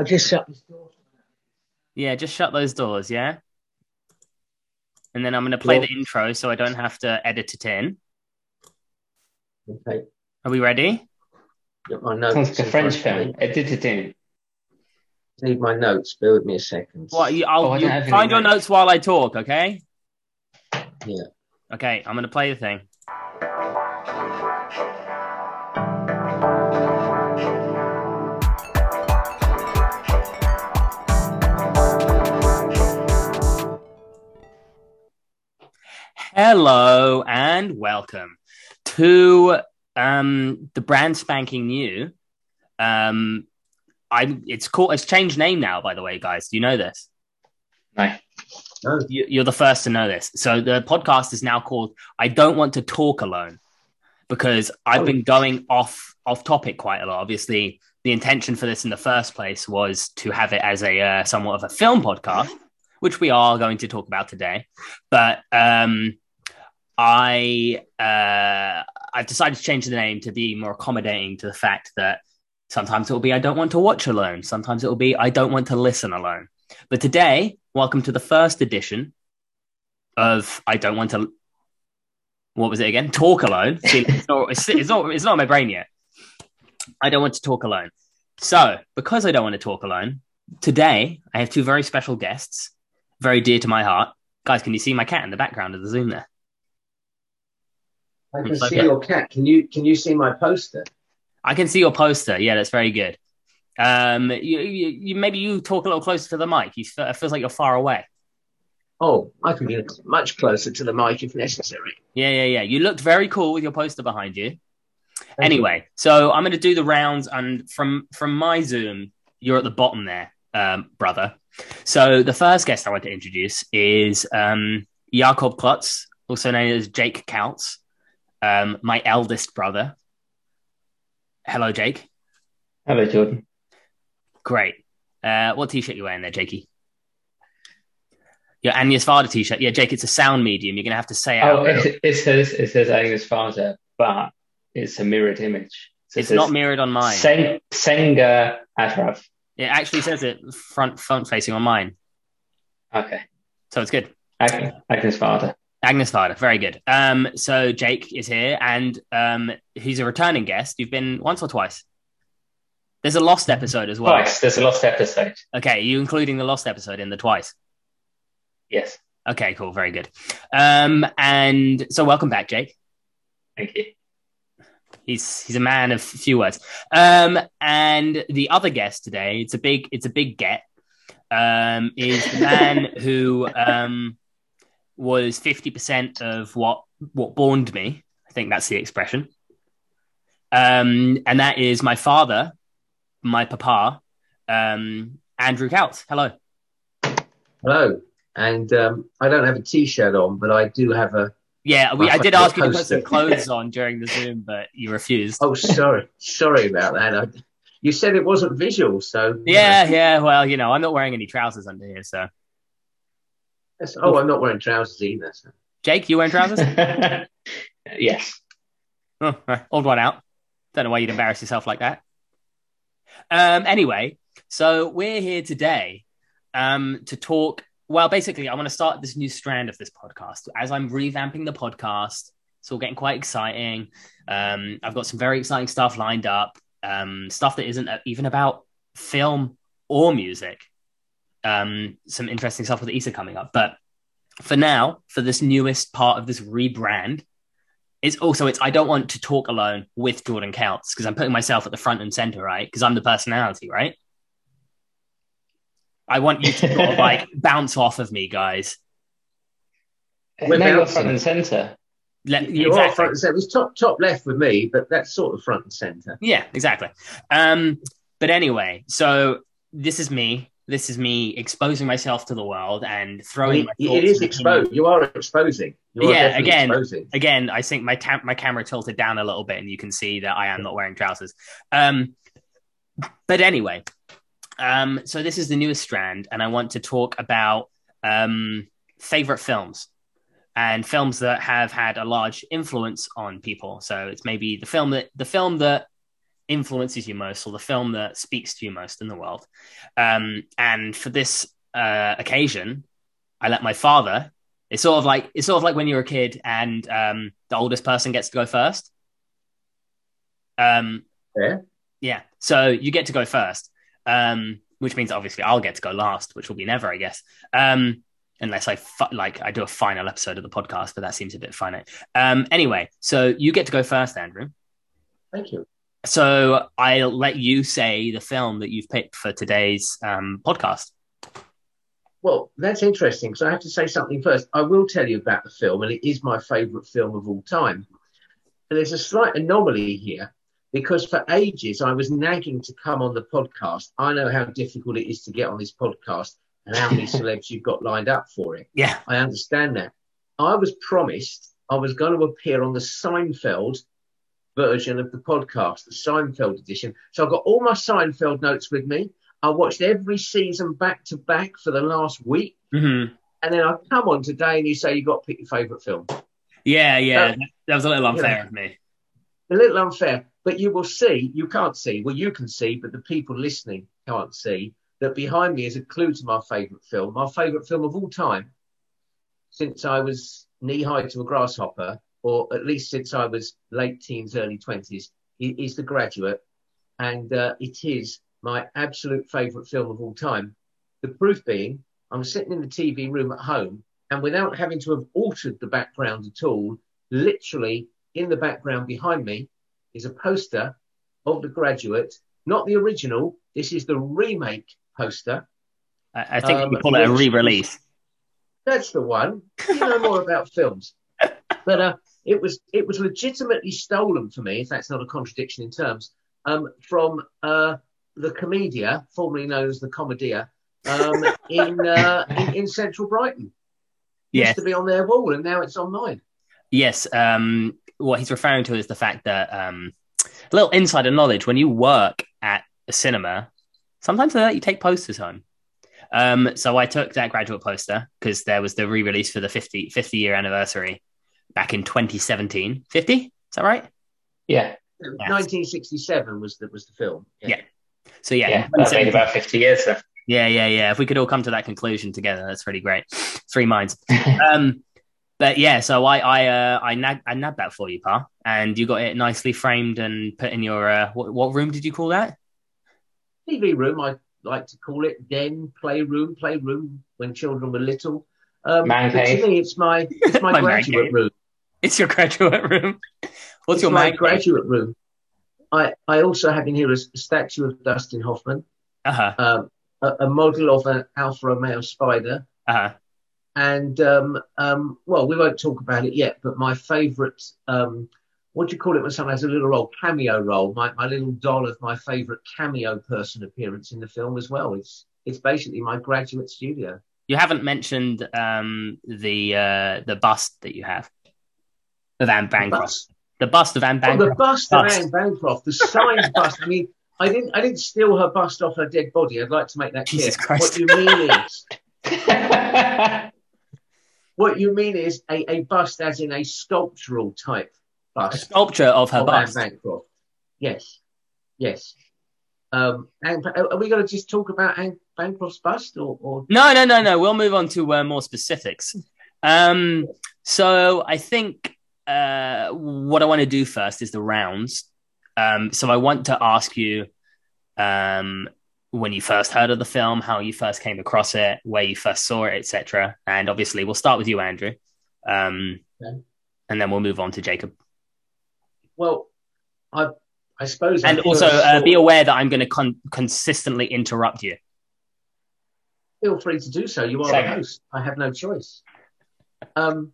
I just shut this door. Yeah, just shut those doors, yeah? And then I'm going to play Well- the intro so I don't have to edit it in. Okay. Are we ready? Get my notes. Sounds like a French front film. Edit it in. Need my notes. Bear with me a second. What? You, I'll Oh, you don't have any find your notes. notes while I talk, okay? Yeah. Okay, I'm going to play the thing. Hello and welcome to um, the brand spanking new. Um, I it's called it's changed name now. By the way, guys, do you know this? No. No. You- You're the first to know this. So the podcast is now called "I Don't Want to Talk Alone" because I've Oh. been going off off topic quite a lot. Obviously, the intention for this in the first place was to have it as a uh, somewhat of a film podcast, which we are going to talk about today. But um, I uh, I've decided to change the name to be more accommodating to the fact that sometimes it will be I don't want to watch alone, sometimes it will be I don't want to listen alone. But today, welcome to the first edition of I don't want to. What was it again? Talk alone. See, it's, not, it's, it's not. It's not my brain yet. I don't want to talk alone. So, because I don't want to talk alone, today I have two very special guests, very dear to my heart. Guys, can you see my cat in the background of the Zoom there? I can see your cat. Can you can you see my poster? I can see your poster. Yeah, that's very good. Um, you, you, you maybe you talk a little closer to the mic. You it feels like you're far away. Oh, I can be much closer to the mic if necessary. Yeah, yeah, yeah. You looked very cool with your poster behind you. Thank anyway, so I'm going to do the rounds, and from from my Zoom, you're at the bottom there, um, brother. So the first guest I want to introduce is um, Jakob Klutz, also known as Jake Kautz, um, my eldest brother. Hello, Jake. Hello, Jordan. Great. Uh, what t-shirt you wearing there, Jakey? Your Agnes Varda t-shirt. Yeah, Jake, it's a sound medium. You're going to have to say it Oh, out. it, it says it says Agnes Father, but it's a mirrored image. So It's says not mirrored on mine. Sen- Senga Ashraf. It actually says it front front facing on mine, Okay. so it's good. Ag- Agnes Father. Agnes Varda, very good. Um, so Jake is here, and um, he's a returning guest. You've been once or twice. There's a lost episode as well. Twice. There's a lost episode. Okay, are you including the lost episode in the twice? Yes. Okay, cool, very good. Um, and so welcome back, Jake. Thank you. He's he's a man of few words. Um, and the other guest today, it's a big it's a big get. Um, is the man who um was fifty percent of what what borned me. I think that's the expression. Um, and that is my father, my papa, um, Andrew Couts. Hello. Hello. And um, I don't have a t-shirt on, but I do have a. Yeah, we, I did ask you to put some clothes on during the Zoom, but you refused. Oh, sorry, sorry about that. I, you said it wasn't visual, so Yeah, know. yeah. Well, you know, I'm not wearing any trousers under here, so. That's- oh, I'm not wearing trousers either. So. Jake, you wearing trousers? yes. oh, right, old one out. Don't know why you'd embarrass yourself like that. Um, anyway, so we're here today um, to talk. Well, basically, I want to start this new strand of this podcast. As I'm revamping the podcast, it's all getting quite exciting. Um, I've got some very exciting stuff lined up, um, stuff that isn't even about film or music. Um, some interesting stuff with Easter coming up. But for now, for this newest part of this rebrand, it's also it's I don't want to talk alone with Jordan Counts because I'm putting myself at the front and center, right? Because I'm the personality, right? I want you to sort of like bounce off of me, guys. We're now you're front and centre. Let, You are exactly. front and center. It was top top left with me, but that's sort of front and center. Yeah, exactly. Um, but anyway, so this is me. This is me exposing myself to the world and throwing. my It- thoughts it is exposed. You are exposing. You are Yeah, again. exposing. again, I think my tam- my camera tilted down a little bit, and you can see that I am not wearing trousers. Um, but anyway, um, so this is the newest strand, and I want to talk about um, favorite films and films that have had a large influence on people. So it's maybe the film that the film that influences you most or the film that speaks to you most in the world. Um, and for this uh, occasion, I let my father. It's sort of like it's sort of like when you're a kid and um, the oldest person gets to go first. Um, Yeah. yeah. So you get to go first, um, which means obviously I'll get to go last, which will be never, I guess. Um, unless I fi- like I do a final episode of the podcast, but that seems a bit finite. Um, anyway, so you get to go first, Andrew. Thank you. So I'll let you say the film that you've picked for today's um, podcast. Well, that's interesting. So I have to say something first. I will tell you about the film, and it is my favourite film of all time. And there's a slight anomaly here because for ages I was nagging to come on the podcast. I know how difficult it is to get on this podcast and how many celebs you've got lined up for it. Yeah. I understand that. I was promised I was going to appear on the Seinfeld version of the podcast, the Seinfeld edition. So I've got all my Seinfeld notes with me. I watched every season back to back for the last week. Mm-hmm. And then I come on today and you say you've got to pick your favourite film. Yeah, yeah. Uh, that was a little unfair yeah. of me. A little unfair, but you will see, you can't see, well, you can see, but the people listening can't see that behind me is a clue to my favourite film, my favourite film of all time, since I was knee high to a grasshopper, or at least since I was late teens, early 20s, is The Graduate. And uh, it is my absolute favourite film of all time. The proof being, I'm sitting in the TV room at home, and without having to have altered the background at all, literally in the background behind me is a poster of The Graduate, not the original. This is the remake poster. I, I think Um, you call it a re-release. That's the one. You know more about films, but uh, it was it was legitimately stolen for me, if that's not a contradiction in terms, um, from uh, the Komedia, formerly known as the Komedia, um, in, uh, in in Central Brighton. Yes. Used to be on their wall, and now it's on mine. Yes. Um, what he's referring to is the fact that um, a little insider knowledge when you work at a cinema, sometimes they let you take posters home. Um, so I took that graduate poster because there was the re-release for the 50, 50 year anniversary back in 2017. 50? Is that right? Yeah, 1967 was the was the film. Yeah. So yeah, yeah, in that made 2017 about 50 years. So. Yeah, yeah, yeah. If we could all come to that conclusion together, that's really great. Three minds. um, but yeah, so I I uh, I nag I nabbed that for you, Pa, and you got it nicely framed and put in your uh, what what room did you call that? TV room, I like to call it den, playroom, playroom when children were little. Um, Man but cave. to me, it's my it's my, My graduate room. It's your graduate room. What's it's your my mag? graduate room. I I also have in here a statue of Dustin Hoffman, Uh huh. um, a, a model of an Alfa Romeo Spider, Uh huh. And um, um, well, we won't talk about it yet. But my favourite, um, what do you call it when someone has a little role, cameo role? My my little doll of my favourite cameo person appearance in the film as well. It's it's basically my graduate studio. You haven't mentioned um the uh the bust that you have of Anne Bancroft. Bust. The bust of Anne Oh, the Bancroft. bust of Bust. Anne Bancroft, the signed bust. I mean, I didn't I didn't steal her bust off her dead body. I'd like to make that clear. Jesus Christ. What do you mean is what you mean is a, a bust as in a sculptural type bust. a sculpture of her of bust. Anne Bancroft. Yes. Yes. Um, Anne, are we going to just talk about Anne Bancroft's bust or, or No, no, no, no. We'll move on to uh, more specifics. Um, so I think uh, what I want to do first is the rounds. Um, so I want to ask you um, when you first heard of the film, how you first came across it, where you first saw it, etc. And obviously, we'll start with you, Andrew, um, Okay. and then we'll move on to Jacob. well, I I suppose. I And also, uh, be aware that I'm going to con- consistently interrupt you. feel free to do so. You are Same. the host. I have no choice. Um,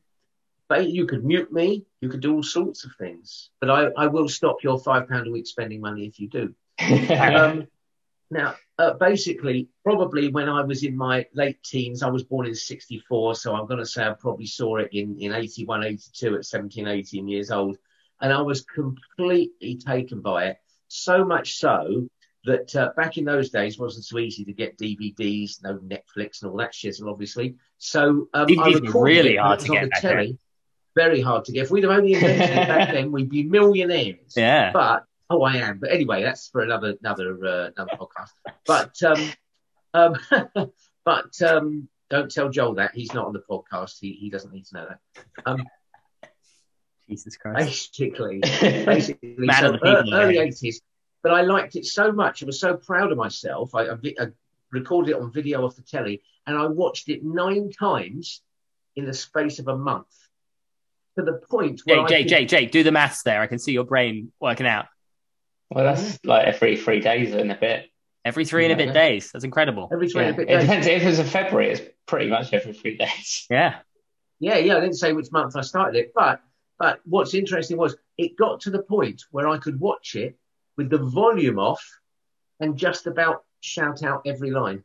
but you could mute me. You could do all sorts of things. But I, I will stop your five pound a week spending money if you do. Um, now, uh, basically, probably when I was in my late teens, I was born in 64. So I'm going to say I probably saw it in, in 81, 82 at 17, 18 years old. And I was completely taken by it. So much so that uh, back in those days wasn't so easy to get DVDs, no Netflix and all that shizzle, obviously. So um, I DVDs were really hard to get telly. Very hard to get. If we'd have only invented it back then, we'd be millionaires. Yeah. But Oh, I am. But anyway, that's for another another uh, another podcast. But um, um, but um, don't tell Joel that he's not on the podcast. He he doesn't need to know that. Um, Jesus Christ. basically, basically, so the people, ear- early eighties. But I liked it so much. I was so proud of myself. I, I, I recorded it on video off the telly, and I watched it nine times in the space of a month. To the point where Jake, I Jake, could- Jake, Jake, do the maths there. I can see your brain working out. Well, that's like every three days and a bit. Every three and a bit days. That's incredible. every three Yeah. and a It bit days. depends. If it's a February, it's pretty much every three days. Yeah. Yeah, yeah. I didn't say which month I started it, but but what's interesting was it got to the point where I could watch it with the volume off and just about shout out every line.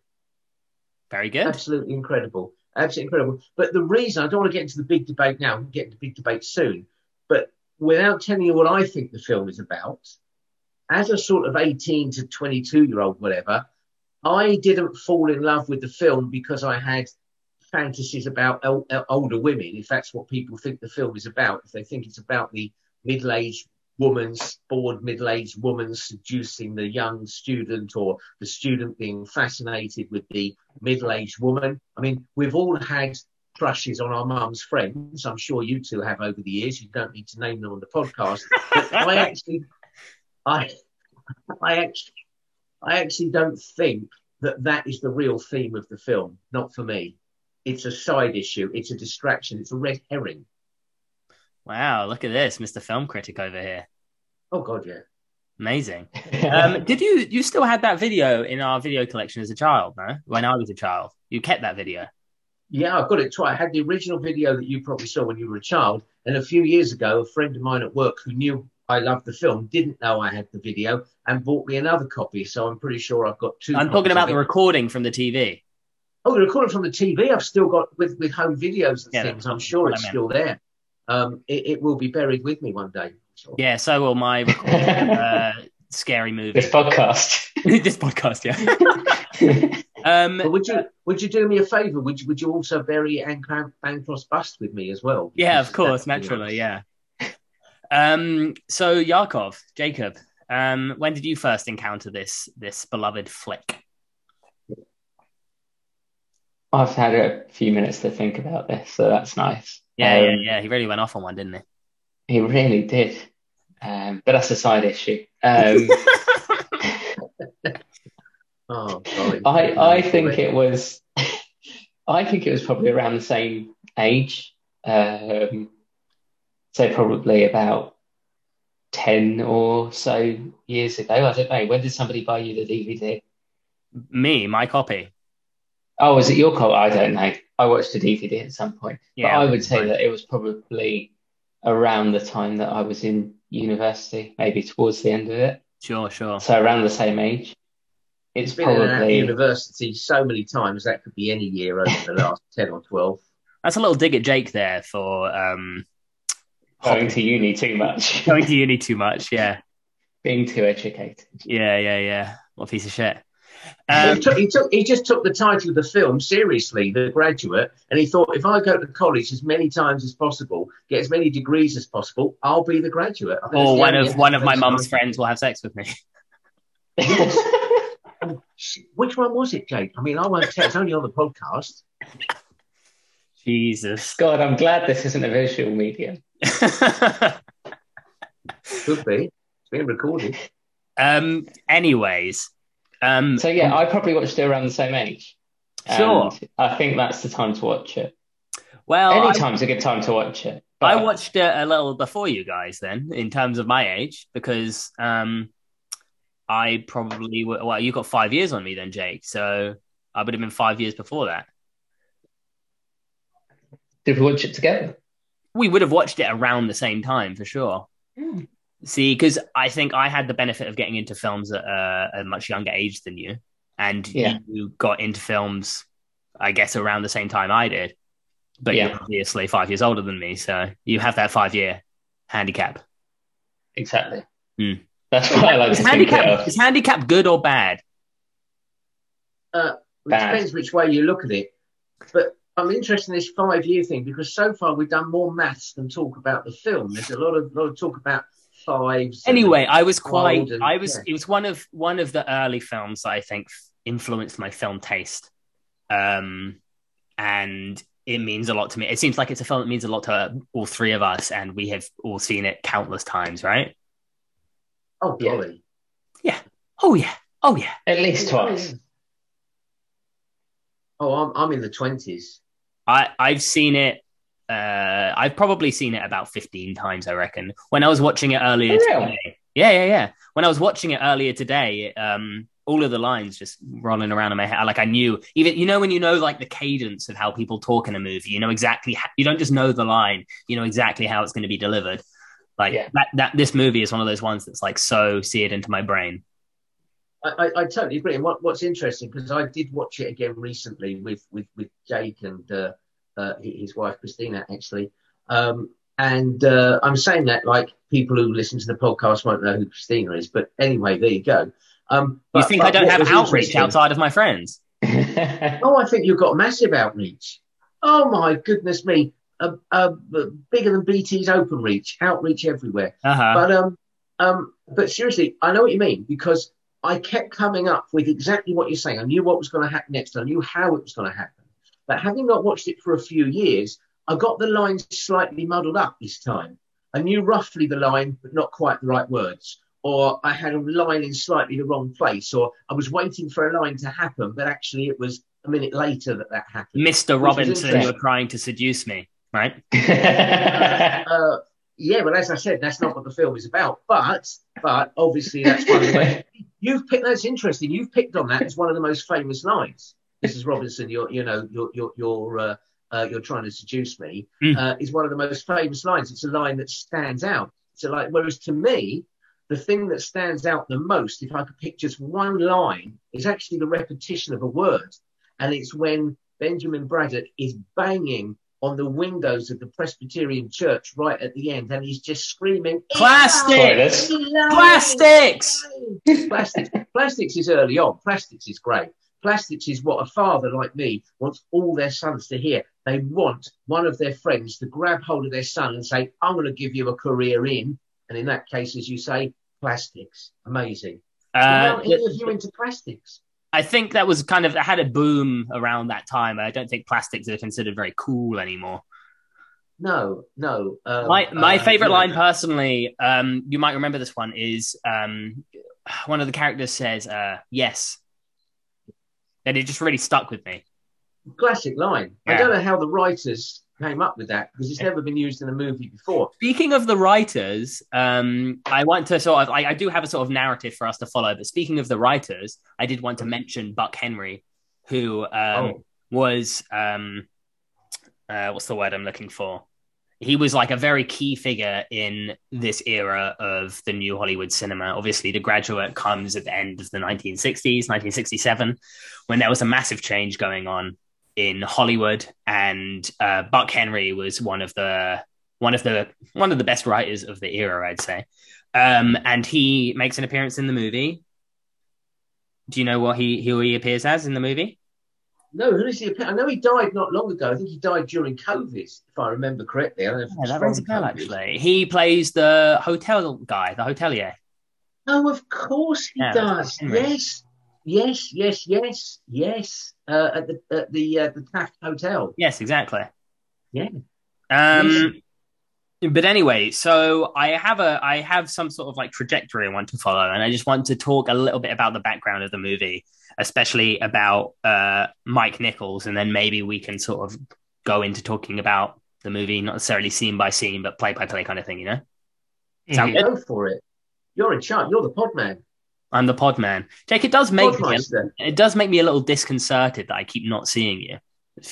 Very good. Absolutely incredible. Absolutely incredible. But the reason I don't want to get into the big debate now, we'll get into the big debate soon, but without telling you what I think the film is about, as a sort of 18 to 22 year old, whatever, I didn't fall in love with the film because I had fantasies about el- el- older women, if that's what people think the film is about. If they think it's about the middle aged woman's bored middle aged woman seducing the young student or the student being fascinated with the middle aged woman. I mean, we've all had crushes on our mum's friends. I'm sure you two have over the years. You don't need to name them on the podcast. But I actually, I, I actually, I actually don't think that that is the real theme of the film. Not for me. It's a side issue. It's a distraction. It's a red herring. Wow, look at this, Mr. Film Critic over here. Oh God, yeah. Amazing. Um, did you you still had that video in our video collection as a child? No, when I was a child, you kept that video. Yeah, I've got it twice. I had the original video that you probably saw when you were a child, and a few years ago, a friend of mine at work who knew I loved the film didn't know I had the video and bought me another copy. So I'm pretty sure I've got two. I'm talking about the recording from the TV. Oh, the recording from the TV. I've still got with with home videos and Yeah, things. I'm sure it's still there. Um, it, it will be buried with me one day. Sure. Yeah, so will my recording, uh, scary movie. this podcast. this podcast, yeah. Um, But would you would you do me a favour? Would you would you also bury Anne Cran- Bancroft's bust with me as well? yeah, of course, that's- naturally, yeah. Um, so Yakov, Jacob, um, when did you first encounter this this beloved flick? I've had a few minutes to think about this, so that's nice. Yeah, Um, yeah, yeah. He really went off on one, didn't he? He really did. Um, but that's a side issue. Um, Oh, golly. I I think it was I think it was probably around the same age. Um, so probably about ten or so years ago. I don't know. When did somebody buy you the DVD? Me, my copy. Oh, was it your call? I don't know. I watched the DVD at some point. Yeah, but I would say right. that it was probably around the time that I was in university, maybe towards the end of it. Sure, sure. So around the same age. It's It's been in and probably university so many times that could be any year over the last ten or twelve. That's a little dig at Jake there for um, going to uni too much, going to uni too much. Yeah, being too educated. yeah, yeah, yeah. What a piece of shit. he, Um, took, he took he just took the title of the film seriously, The Graduate, and he thought if I go to college as many times as possible, get as many degrees as possible, I'll be the graduate. Or it's the one only of one of my mum's friends will have sex with me. Which one was it, Jake? I mean, I won't tell. It's only on the podcast. Jesus. God, I'm glad this isn't a visual medium. Could be. It's being recorded. um. Anyways. Um. So yeah, I probably watched it around the same age. Sure. I think that's the time to watch it. Well, Any time's a good time to watch it. I watched it a little before you guys then, in terms of my age, because um, I probably w- well, you got five years on me then, Jake. So I would have been five years before that. Did we watch it together? We would have watched it around the same time for sure. See, because I think I had the benefit of getting into films at uh, a much younger age than you, and Yeah. you got into films, I guess, around the same time I did. But Yeah. you're obviously five years older than me, so you have that five year handicap. Exactly. Hmm. That's what I like Is to think handicap, of. is handicap good or bad? Uh, it Bad. depends which way you look at it. But I'm interested in this five year thing because so far we've done more maths than talk about the film. There's a lot of lot of talk about fives. Anyway, I was quite. And- I was. yeah. It was one of one of the early films that I think influenced my film taste, um, and it means a lot to me. It seems like it's a film that means a lot to all three of us, and we have all seen it countless times, right? oh Yeah. golly, Oh yeah. Oh yeah. At least twice. Oh, I'm I'm in the twenties. I I've seen it. Uh, I've probably seen it about fifteen times. I reckon. When I was watching it earlier Oh, really? today. Yeah, yeah, yeah. When I was watching it earlier today, um, all of the lines just rolling around in my head. Like I knew, even you know, when you know like the cadence of how people talk in a movie, you know exactly. How, you don't just know the line; you know exactly how it's going to be delivered. Like Yeah. that. That this movie is one of those ones that's like so seared into my brain. I, I, I totally agree. And what, what's interesting because I did watch it again recently with with with Jake and uh, uh, his wife Christina actually. Um, and uh, I'm saying that like people who listen to the podcast won't know who Christina is, but anyway, there you go. Um, You think I don't have outreach outside of my friends? Oh, I think you've got massive outreach. Oh my goodness me, uh, uh, bigger than BT's Openreach, outreach everywhere. Uh huh. But um, um, but seriously, I know what you mean because I kept coming up with exactly what you're saying. I knew what was going to happen next. I knew how it was going to happen. But having not watched it for a few years, I got the lines slightly muddled up this time. I knew roughly the line, but not quite the right words. Or I had a line in slightly the wrong place, or I was waiting for a line to happen, but actually it was a minute later that that happened. Mr. Robinson, you're trying to seduce me, right? Uh, yeah, but as I said, that's not what the film is about. But but obviously that's one of the most, you've picked. That's interesting. You've picked on that as one of the most famous lines. Mrs. Robinson, you're you know you're you're you're uh, uh, you're trying to seduce me. Mm. Uh, is one of the most famous lines. It's a line that stands out. So like, whereas to me, the thing that stands out the most, if I could pick just one line, is actually the repetition of a word, and it's when Benjamin Braddock is banging on the windows of the Presbyterian church right at the end, and he's just screaming, Plastic! Spoilers. Plastics! Plastics. Plastics is early on. Plastics is great. Plastics is what a father like me wants all their sons to hear. They want one of their friends to grab hold of their son and say, I'm going to give you a career in. And in that case, as you say, plastics. Amazing. Uh, How any of you into plastics? I think that was kind of had a boom around that time. I don't think plastics are considered very cool anymore. No, no. Um, My my uh, favorite yeah. line personally, um, you might remember this one is um, one of the characters says uh, yes, and it just really stuck with me. Classic line. I don't know how the writers came up with that because it's never been used in a movie before. Speaking of the writers, um, I want to sort of I, I do have a sort of narrative for us to follow. But speaking of the writers, I did want to mention Buck Henry, who um, Oh. was um, uh, what's the word I'm looking for? He was like a very key figure in this era of the new Hollywood cinema. Obviously, The Graduate comes at the end of the 1960s, 1967, when there was a massive change going on in Hollywood, and uh, Buck Henry was one of the one of the one of the best writers of the era, I'd say. Um, and he makes an appearance in the movie. Do you know what he who he appears as in the movie? No, who is he? Appear? I know he died not long ago. I think he died during COVID, if I remember correctly. I don't know if it Yeah, that rings a bell. Actually, he plays the hotel guy, the hotelier. Oh, of course he Yeah, does. Yes, yes, yes, yes, yes. Uh, at the at the uh, the Taft Hotel. Yes, exactly. Yeah. Um, but anyway, so I have a I have some sort of like trajectory I want to follow, and I just want to talk a little bit about the background of the movie, especially about uh, Mike Nichols, and then maybe we can sort of go into talking about the movie, not necessarily scene by scene, but play by play kind of thing. You know, Sound Mhm. Go for it. You're in charge. You're the pod man. I'm the pod man. Jake, it does make me it does make me a little disconcerted that I keep not seeing you.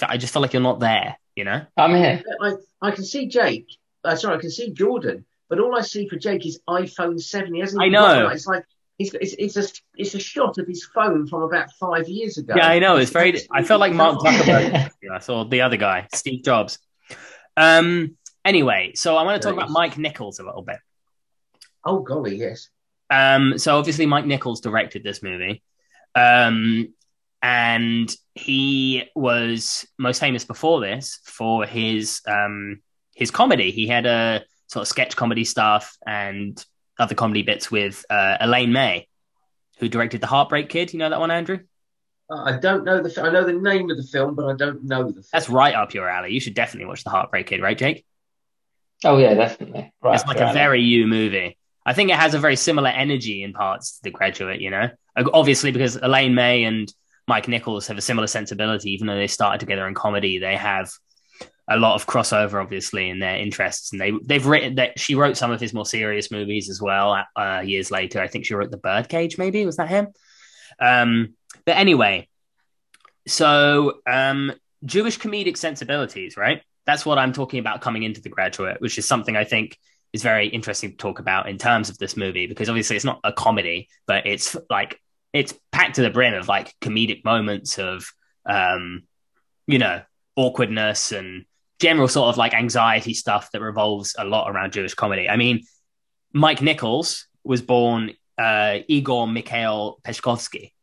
I just feel like you're not there. You know. I'm here. I, I can see Jake. Uh, sorry, I can see Jordan, but all I see for Jake is iPhone seven. He hasn't. I even know. got. It's like it's, it's, it's a it's a shot of his phone from about five years ago. Yeah, I know. It's very. I felt like Mark Zuckerberg. yeah, or the other guy, Steve Jobs. Um. Anyway, so I want to talk about Mike Nichols a little bit. Oh golly, yes. Um. So obviously, Mike Nichols directed this movie, um, and he was most famous before this for his um his comedy. He had a sort of sketch comedy stuff, and other comedy bits with uh, Elaine May, who directed The Heartbreak Kid. You know that one, Andrew? Uh, I don't know the. I know the name of the film, but I don't know the. Film. That's right up your alley. You should definitely watch The Heartbreak Kid, right, Jake? Oh yeah, definitely. Right it's like a alley. very you movie. I think it has a very similar energy in parts to The Graduate. You know, obviously because Elaine May and Mike Nichols have a similar sensibility, even though they started together in comedy. They have a lot of crossover, obviously, in their interests, and they they've written that she wrote some of his more serious movies as well. Uh, years later, I think she wrote The Birdcage. Maybe was that him? Um, but anyway, so um, Jewish comedic sensibilities, right? That's what I'm talking about coming into The Graduate, which is something I think is very interesting to talk about in terms of this movie because obviously it's not a comedy, but it's like it's packed to the brim of like comedic moments of um, you know awkwardness and general sort of like anxiety stuff that revolves a lot around Jewish comedy. I mean, Mike Nichols was born uh, Igor Mikhail Peschkowsky.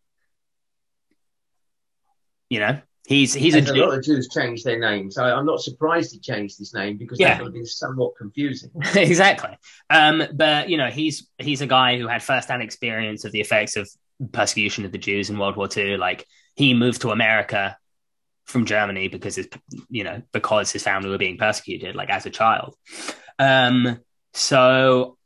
You know, he's he's a, a, lot of Jews changed their names. I, am not surprised he changed his name because yeah. that would have been somewhat confusing. exactly. Um, but you know, he's he's a guy who had first-hand experience of the effects of persecution of the Jews in World War II. Like he moved to America from Germany because his you know because his family were being persecuted like as a child. Um, so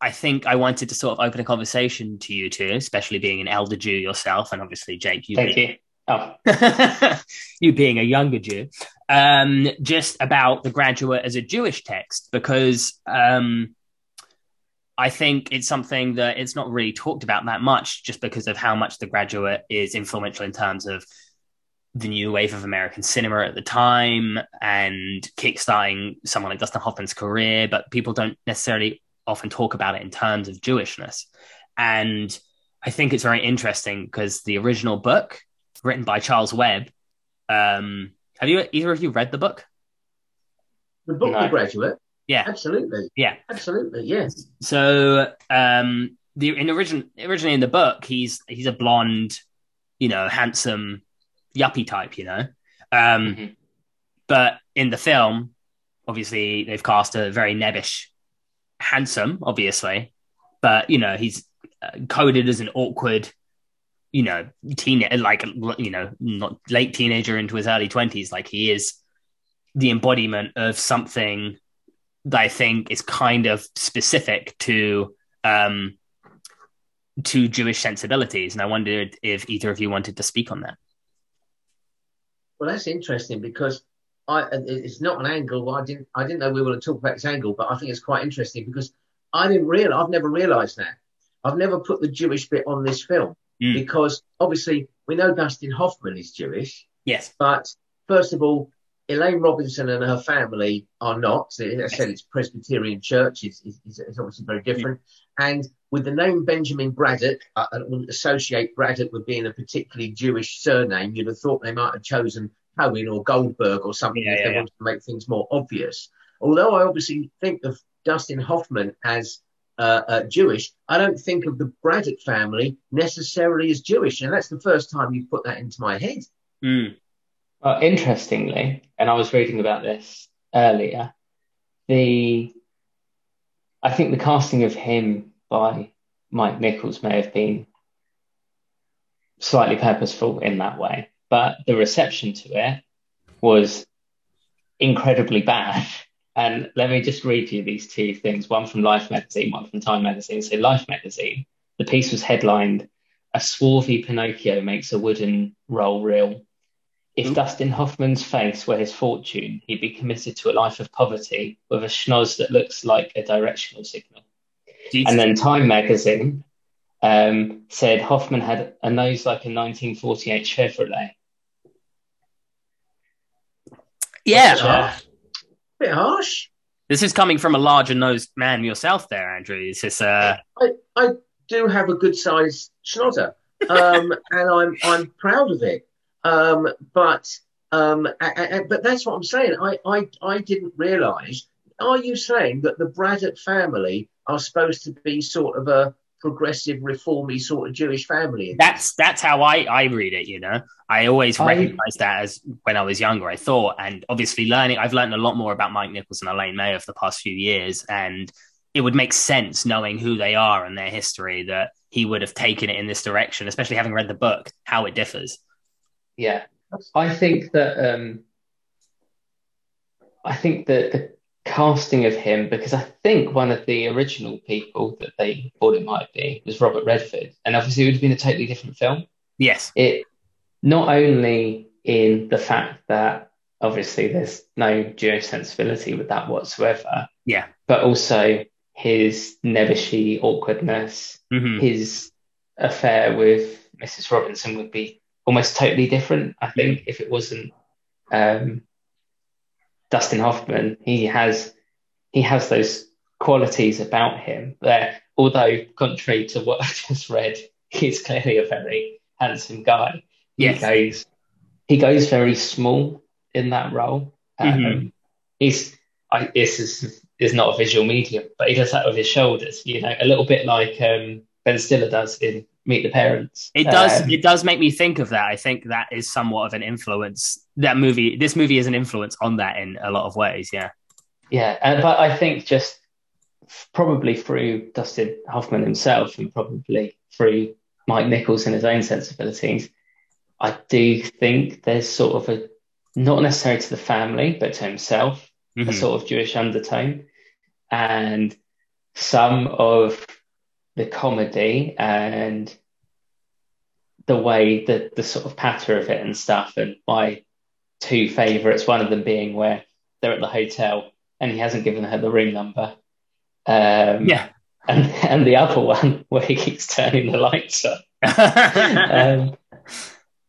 I think I wanted to sort of open a conversation to you two, especially being an elder Jew yourself, and obviously Jake, you Thank being, you. Oh. you being a younger Jew, um, just about the graduate as a Jewish text, because um, I think it's something that it's not really talked about that much, just because of how much the graduate is influential in terms of the new wave of American cinema at the time and kickstarting someone like Dustin Hoffman's career, but people don't necessarily often talk about it in terms of Jewishness. And I think it's very interesting because the original book, written by Charles Webb, um, have you either of you read the book? The book, no. The Graduate. Yeah, absolutely. Yeah, absolutely. Yes. So, um, the in origin originally in the book, he's he's a blonde, you know, handsome yuppie type, you know. Um, mm-hmm. But in the film, obviously, they've cast a very nebbish, handsome, obviously, but you know, he's uh, coded as an awkward, you know, teen, like you know, not late teenager into his early twenties. Like he is the embodiment of something that I think is kind of specific to um, to Jewish sensibilities, and I wondered if either of you wanted to speak on that. Well, that's interesting because I it's not an angle. I didn't I didn't know we were going to talk about this angle, but I think it's quite interesting because I didn't realize I've never realised that. I've never put the Jewish bit on this film mm. because obviously we know Dustin Hoffman is Jewish. Yes. But first of all, Elaine Robinson and her family are not. So I said it's Presbyterian Church. It's, it's, it's obviously very different. Mm. And with the name Benjamin Braddock, I, I wouldn't associate Braddock with being a particularly Jewish surname. You'd have thought they might have chosen Cohen or Goldberg or something yeah, if yeah, they yeah. wanted to make things more obvious. Although I obviously think of Dustin Hoffman as uh, uh, Jewish, I don't think of the Braddock family necessarily as Jewish. And that's the first time you've put that into my head. Mm. Well, interestingly, and I was reading about this earlier, the I think the casting of him by Mike Nichols may have been slightly purposeful in that way, but the reception to it was incredibly bad. And let me just read you these two things one from Life magazine, one from Time magazine. So, Life magazine, the piece was headlined A Swarthy Pinocchio Makes a Wooden Role Real if mm. Dustin Hoffman's face were his fortune, he'd be committed to a life of poverty with a schnoz that looks like a directional signal. Jesus. And then Time magazine um, said Hoffman had a nose like a 1948 Chevrolet. Yeah. Bit harsh. This is coming from a larger nosed man yourself there, Andrew. Is this uh I, I do have a good sized schnozzer. Um, and I'm I'm proud of it. Um, but um, I, I, but that's what I'm saying. I, I, I didn't realise. Are you saying that the Braddock family are supposed to be sort of a progressive, reformy sort of Jewish family? That's that's how I, I read it. You know, I always I, recognised that as when I was younger. I thought, and obviously learning, I've learned a lot more about Mike Nichols and Elaine May over the past few years, and it would make sense knowing who they are and their history that he would have taken it in this direction, especially having read the book, how it differs. Yeah, I think that um, I think that the casting of him, because I think one of the original people that they thought it might be was Robert Redford, and obviously it would have been a totally different film. Yes, it not only in the fact that obviously there's no Jewish sensibility with that whatsoever. Yeah, but also his nebbishy awkwardness, mm-hmm. his affair with Mrs. Robinson would be almost totally different. I think if it wasn't um, Dustin Hoffman, he has he has those qualities about him that, although contrary to what I just read, he's clearly a very handsome guy. Yes. He goes he goes very small in that role. Um, Mm-hmm. He's I, this is is not a visual medium, but he does that with his shoulders. You know, a little bit like um, Ben Stiller does in Meet the Parents. It does. Um, it does make me think of that. I think that is somewhat of an influence. That movie, this movie, is an influence on that in a lot of ways. Yeah. Yeah, and, but I think just probably through Dustin Hoffman himself and probably through Mike Nichols and his own sensibilities, I do think there's sort of a not necessarily to the family, but to himself, Mhm. a sort of Jewish undertone, and some of the comedy and the way that the sort of patter of it and stuff. And my two favourites, one of them being where they're at the hotel and he hasn't given her the room number. Um, Yeah. and and the other one where he keeps turning the lights up. Um,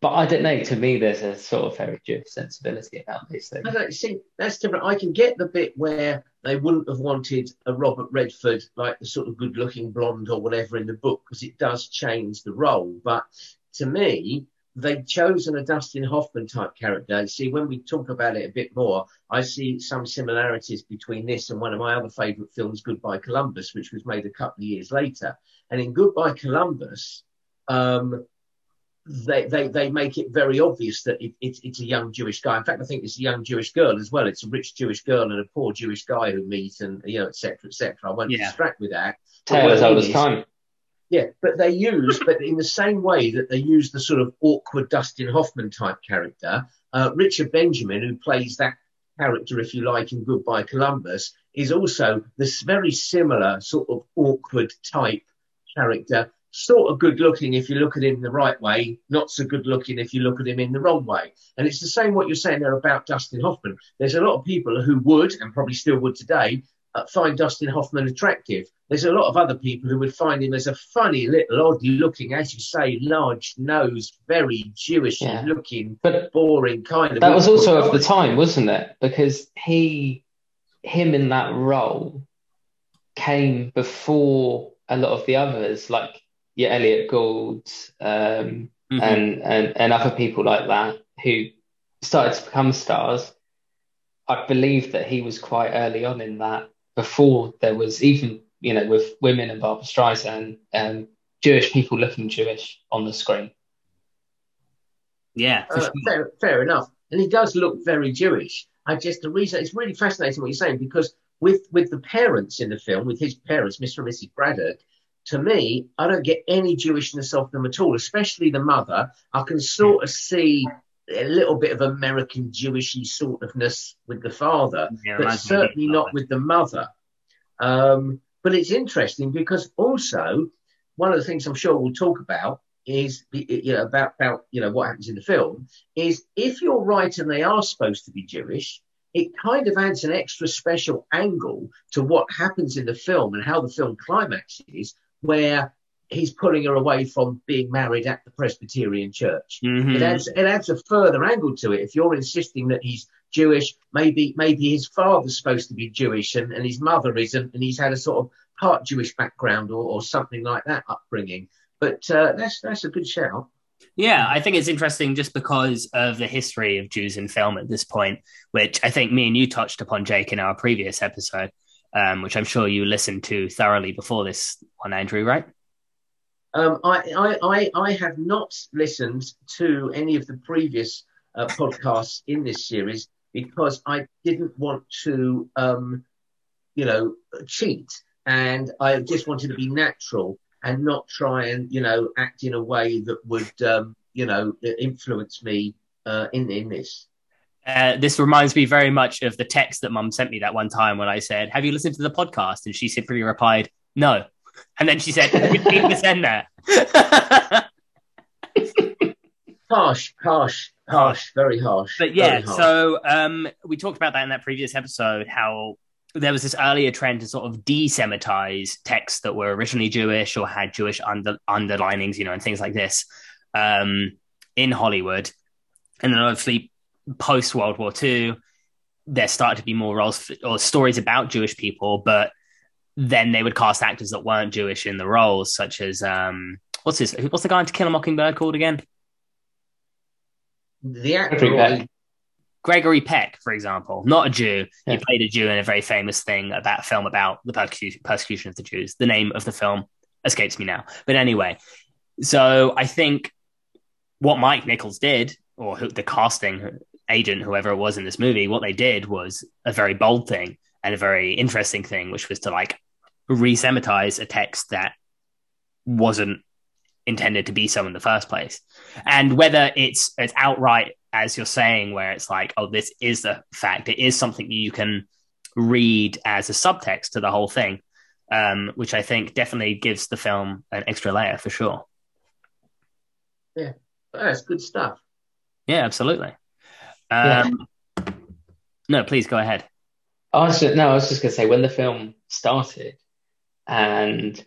but I don't know. To me, there's a sort of very Jewish sensibility about these things. I don't see that's different. I can get the bit where they wouldn't have wanted a Robert Redford like the sort of good-looking blonde or whatever in the book because it does change the role. But to me, they've chosen a Dustin Hoffman type character. See, when we talk about it a bit more, I see some similarities between this and one of my other favourite films, Goodbye Columbus, which was made a couple of years later. And in Goodbye Columbus, um, they, they, they make it very obvious that it, it, it's a young Jewish guy. In fact, I think it's a young Jewish girl as well. It's a rich Jewish girl and a poor Jewish guy who meet and, you know, et cetera, et cetera. I won't Yeah. distract with that. Tale as But old what as it is- time. Yeah, but they use, but in the same way that they use the sort of awkward Dustin Hoffman type character, uh, Richard Benjamin, who plays that character, if you like, in Goodbye Columbus, is also this very similar sort of awkward type character. Sort of good looking if you look at him the right way, not so good looking if you look at him in the wrong way. And it's the same what you're saying there about Dustin Hoffman. There's a lot of people who would, and probably still would today, uh, find Dustin Hoffman attractive. There's a lot of other people who would find him as a funny little, oddly looking, as you say, large nose, very Jewish Yeah. looking, But boring kind of. that was also of the time, wasn't it? Because he, him in that role, came before a lot of the others, like your Elliott Gould, um, Mhm. and, and and other people like that who started to become stars. I believe that he was quite early on in that before there was even, you know, with women and Barbara Streisand, um, Jewish people looking Jewish on the screen. yeah. Uh, sure. fair, fair enough. And he does look very Jewish. I just the reason it's really fascinating what you're saying because with with the parents in the film, with his parents, Mr. and Mrs. Braddock, to me, I don't get any Jewishness of them at all, especially the mother. I can sort of see a little bit of American Jewishy sort ofness with the father, Yeah, but reminds me a bit certainly not with the mother. Um, but it's interesting because also one of the things I'm sure we'll talk about is you know about about you know what happens in the film is if you're right and they are supposed to be Jewish, it kind of adds an extra special angle to what happens in the film and how the film climaxes, where he's pulling her away from being married at the Presbyterian church. Mhm. It adds it adds a further angle to it. If you're insisting that he's Jewish, maybe maybe his father's supposed to be Jewish and, and his mother isn't, and he's had a sort of part Jewish background or, or something like that upbringing. But uh, that's that's a good shout. Yeah, I think it's interesting just because of the history of Jews in film at this point, which I think me and you touched upon, Jake, in our previous episode, um, which I'm sure you listened to thoroughly before this one, Andrew, right? Um, I, I, I, have not listened to any of the previous uh, podcasts in this series because I didn't want to, um, you know, cheat and I just wanted to be natural and not try and you know act in a way that would um, you know influence me uh, in in this. Uh, this reminds me very much of the text that Mum sent me that one time when I said, "Have you listened to the podcast?" and she simply replied, "No," and then she said, "Repeat this end there." harsh, harsh, harsh, very harsh. But yeah, harsh. so um, we talked about that in that previous episode. How there was this earlier trend to sort of de-Semitize texts that were originally Jewish or had Jewish under, underlinings, you know, and things like this um, in Hollywood. And then obviously post World War II, there started to be more roles for, or stories about Jewish people, but then they would cast actors that weren't Jewish in the roles, such as um, what's his what's the guy in To Kill a Mockingbird called again? The actor Gregory Peck, for example, not a Jew. Yeah. He played a Jew in a very famous thing about film about the persecution, persecution of the Jews. The name of the film escapes me now. But anyway, so I think what Mike Nichols did, or who, the casting agent, whoever it was in this movie, what they did was a very bold thing and a very interesting thing, which was to like re-semitize a text that wasn't intended to be so in the first place. And whether it's it's outright as you're saying, where it's like, oh, this is the fact, it is something you can read as a subtext to the whole thing, um, which I think definitely gives the film an extra layer for sure. Yeah, that's good stuff. Yeah, absolutely. Um, yeah. No, please go ahead. I was just, no, I was just going to say when the film started and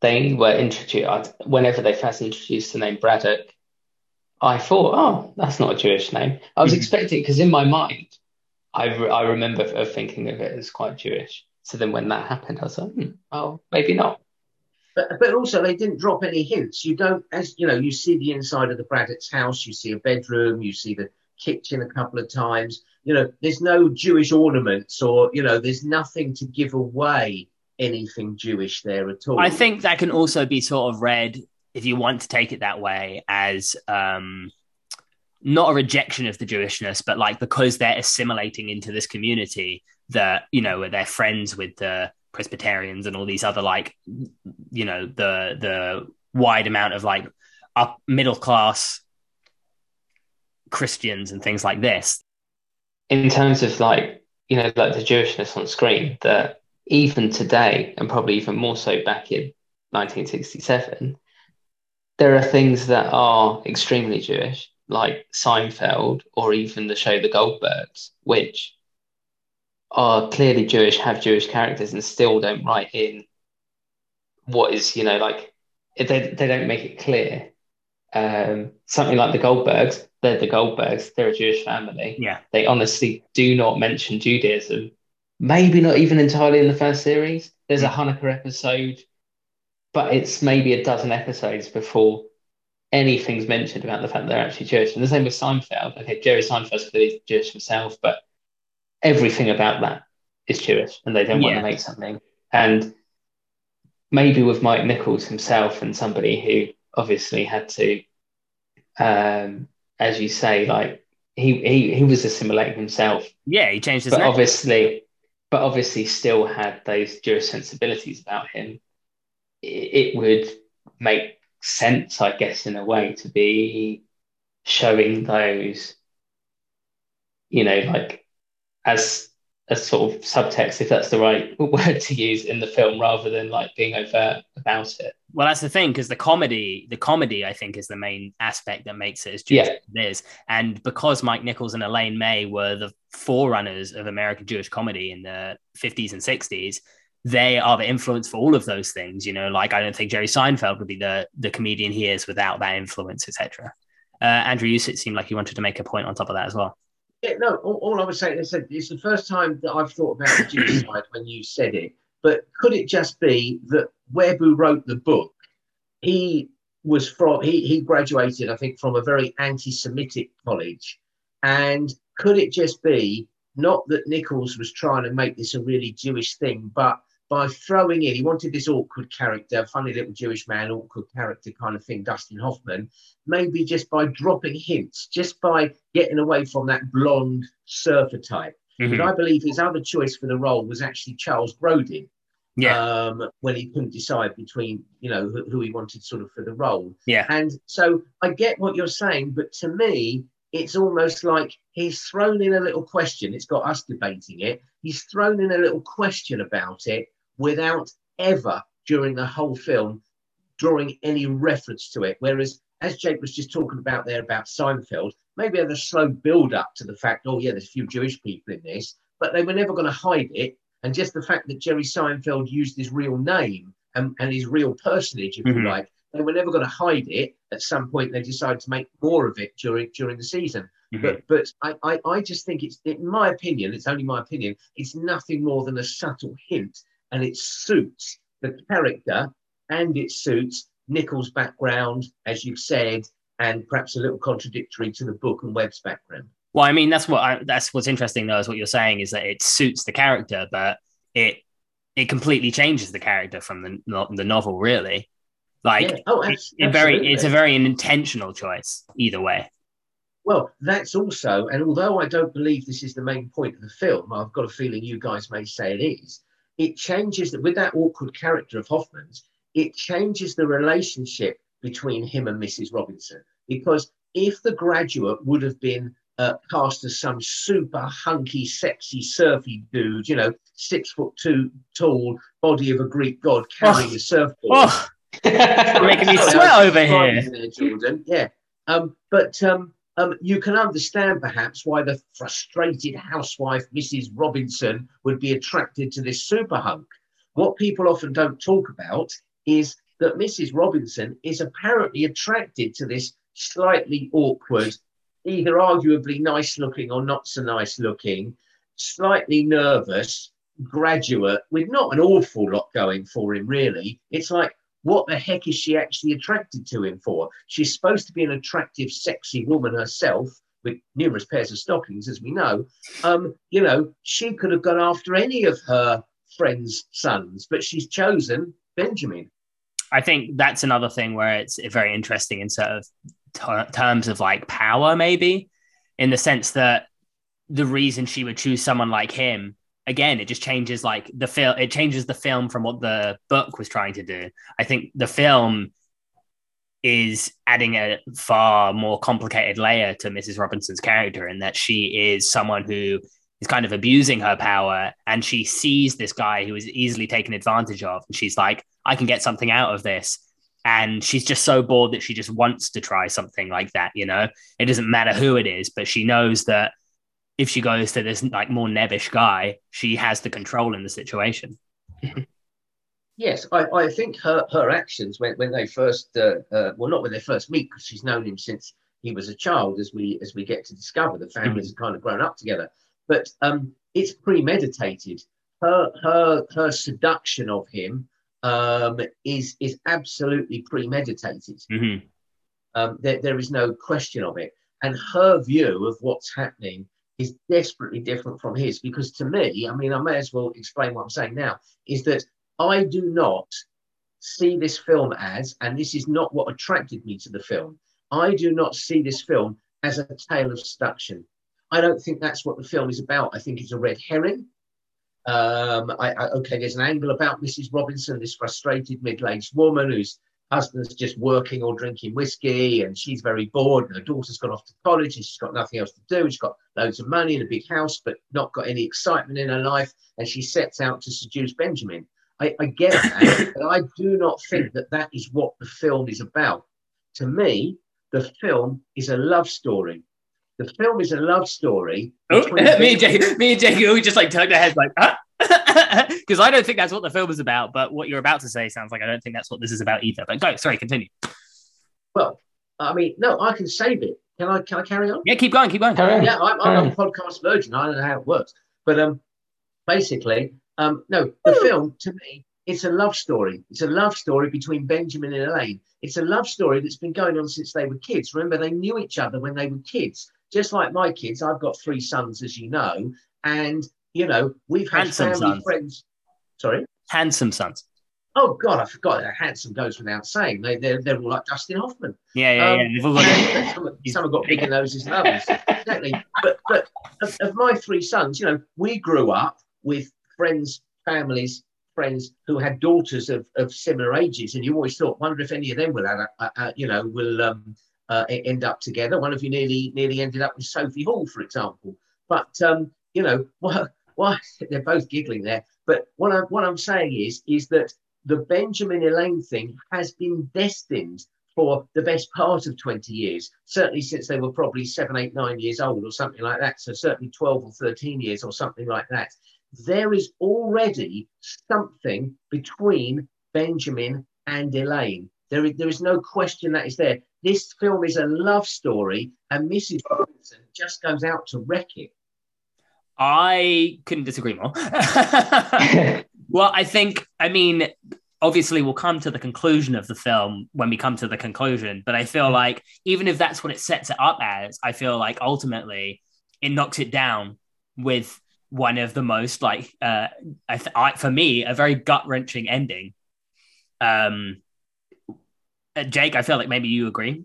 they were introduced, whenever they first introduced the name Braddock, I thought, oh, that's not a Jewish name. I was mm-hmm. expecting because in my mind, I, re- I remember of thinking of it as quite Jewish. So then when that happened, I was like, hmm, oh, maybe not. But, but also they didn't drop any hints. You don't, as you know, you see the inside of the Braddock's house, you see a bedroom, you see the kitchen a couple of times. You know, there's no Jewish ornaments or, you know, there's nothing to give away anything Jewish there at all. I think that can also be sort of read if you want to take it that way, as um, not a rejection of the Jewishness, but like because they're assimilating into this community that you know they're friends with the Presbyterians and all these other like you know the the wide amount of like up middle class Christians and things like this. In terms of like you know like the Jewishness on screen, that even today and probably even more so back in 1967 there are things that are extremely Jewish, like Seinfeld or even the show The Goldbergs, which are clearly Jewish, have Jewish characters, and still don't write in what is, you know, like they, they don't make it clear. Um, something like the Goldbergs, they're the Goldbergs, they're a Jewish family. Yeah. They honestly do not mention Judaism. Maybe not even entirely in the first series. There's a Hanukkah episode but it's maybe a dozen episodes before anything's mentioned about the fact that they're actually Jewish. And the same with Seinfeld. Okay, Jerry Seinfeld's clearly Jewish himself, but everything about that is Jewish, and they don't yeah. want to make something. And maybe with Mike Nichols himself and somebody who obviously had to, um, as you say, like he he he was assimilating himself. Yeah, he changed his but name. obviously, but obviously still had those Jewish sensibilities about him it would make sense, I guess, in a way, to be showing those, you know, like as a sort of subtext, if that's the right word to use in the film, rather than like being overt about it. Well, that's the thing because the comedy, the comedy, I think, is the main aspect that makes it as Jewish yeah. as it is. And because Mike Nichols and Elaine May were the forerunners of American Jewish comedy in the 50s and 60s, they are the influence for all of those things. You know, like I don't think Jerry Seinfeld would be the the comedian he is without that influence, etc. Uh, Andrew, you seemed like he wanted to make a point on top of that as well. Yeah, no. All, all I was saying is that it's the first time that I've thought about the side when you said it. But could it just be that who wrote the book, he was from he he graduated, I think, from a very anti-Semitic college, and could it just be not that Nichols was trying to make this a really Jewish thing, but by throwing in, he wanted this awkward character, funny little Jewish man, awkward character kind of thing, Dustin Hoffman, maybe just by dropping hints, just by getting away from that blonde surfer type. Mm-hmm. But I believe his other choice for the role was actually Charles Grodin. Yeah. Um, when he couldn't decide between, you know, who, who he wanted sort of for the role. Yeah. And so I get what you're saying, but to me, it's almost like he's thrown in a little question. It's got us debating it. He's thrown in a little question about it without ever, during the whole film, drawing any reference to it. Whereas, as Jake was just talking about there about Seinfeld, maybe had a slow build up to the fact, oh, yeah, there's a few Jewish people in this, but they were never going to hide it. And just the fact that Jerry Seinfeld used his real name and, and his real personage, if Mhm. you like, they were never going to hide it. At some point, they decided to make more of it during during the season. Mhm. But but I, I, I just think it's in my opinion, it's only my opinion, it's nothing more than a subtle hint, and it suits the character and it suits Nichols' background, as you've said, and perhaps a little contradictory to the book and Webb's background. Well, I mean, that's what I, that's what's interesting though, is what you're saying is that it suits the character, but it it completely changes the character from the the novel, really. Like Yeah. Oh, it, it very, it's a very intentional choice either way. Well, that's also, and although I don't believe this is the main point of the film, I've got a feeling you guys may say it is. It changes that with that awkward character of Hoffman's, it changes the relationship between him and Mrs. Robinson. Because if the graduate would have been uh, cast as some super hunky, sexy, surfy dude, you know, six foot two tall, body of a Greek god carrying a surfboard. Oh, making me sweat over here. there, Jordan. Yeah. Um, but um, um, you can understand perhaps why the frustrated housewife, Mrs. Robinson, would be attracted to this super hunk. What people often don't talk about is that Mrs. Robinson is apparently attracted to this slightly awkward, either arguably nice looking or not so nice looking, slightly nervous graduate with not an awful lot going for him, really. It's like, what the heck is she actually attracted to him for? She's supposed to be an attractive, sexy woman herself with numerous pairs of stockings, as we know. Um, you know, she could have gone after any of her friends' sons, but she's chosen Benjamin. I think that's another thing where it's very interesting in sort of ter- terms of like power, maybe in the sense that the reason she would choose someone like him again it just changes like the film it changes the film from what the book was trying to do. I think the film is adding a far more complicated layer to mrs robinson's character in that she is someone who is kind of abusing her power and she sees this guy who is easily taken advantage of and she's like i can get something out of this. And she's just so bored that she just wants to try something like that you know? It doesn't matter who it is but she knows that if she goes to this like more nebbish guy she has the control in the situation Yes, I, I think her, her actions when, when they first, uh, uh, well, not when they first meet, because she's known him since he was a child, as we as we get to discover, the families have kind of grown up together. But um, it's premeditated. Her her her seduction of him um, is is absolutely premeditated. Mhm. Um, there, there is no question of it. And her view of what's happening is desperately different from his. Because to me, I mean, I may as well explain what I'm saying now, is that I do not see this film as, and this is not what attracted me to the film, I do not see this film as a tale of seduction. I don't think that's what the film is about. I think it's a red herring. Um, I, I, okay, there's an angle about Mrs. Robinson, this frustrated middle aged woman whose husband's just working or drinking whiskey, and she's very bored. And her daughter's gone off to college, and she's got nothing else to do. She's got loads of money and a big house, but not got any excitement in her life. And she sets out to seduce Benjamin. I, I get that, but I do not think that that is what the film is about. To me, the film is a love story. The film is a love story. Oh, me and Jake, me and Jake, we just like turned our heads like, because I don't think that's what the film is about. But what you're about to say sounds like I don't think that's what this is about either. But go, sorry, continue. Well, I mean, no, I can save it. Can I? Can I carry on? Yeah, keep going, keep going. Carry on. Yeah, I'm, I'm a podcast virgin. I don't know how it works, but um, basically, um, no, the film to me, it's a love story. It's a love story between Benjamin and Elaine. It's a love story that's been going on since they were kids. Remember, they knew each other when they were kids, just like my kids. I've got three sons, as you know, and you know we've had Handsome family sons. friends. Sorry. Handsome sons. Oh God, I forgot handsome goes without saying. They they're, they're all like Dustin Hoffman. Yeah, yeah, Um, yeah. They've all got- And some, some have got bigger noses than others. exactly. But but of, of my three sons, you know, we grew up with friends, families friends who had daughters of, of similar ages, and you always thought, wonder if any of them will, uh, uh, you know, will um, uh, end up together. One of you nearly nearly ended up with Sophie Hall, for example. But um, you know, why, why they're both giggling there. But what I'm what I'm saying is is that the Benjamin Elaine thing has been destined for the best part of 20 years, certainly since they were probably seven, eight, nine years old or something like that. So certainly 12 or 13 years or something like that. There is already something between Benjamin and Elaine. There is, there is no question that is there. This film is a love story, and Mrs. Robinson just goes out to wreck it. I couldn't disagree more. well, I think, I mean, obviously we'll come to the conclusion of the film when we come to the conclusion, but I feel like even if that's what it sets it up as, I feel like ultimately it knocks it down with one of the most like uh I th- I, for me a very gut wrenching ending. Um, uh, Jake, I feel like maybe you agree.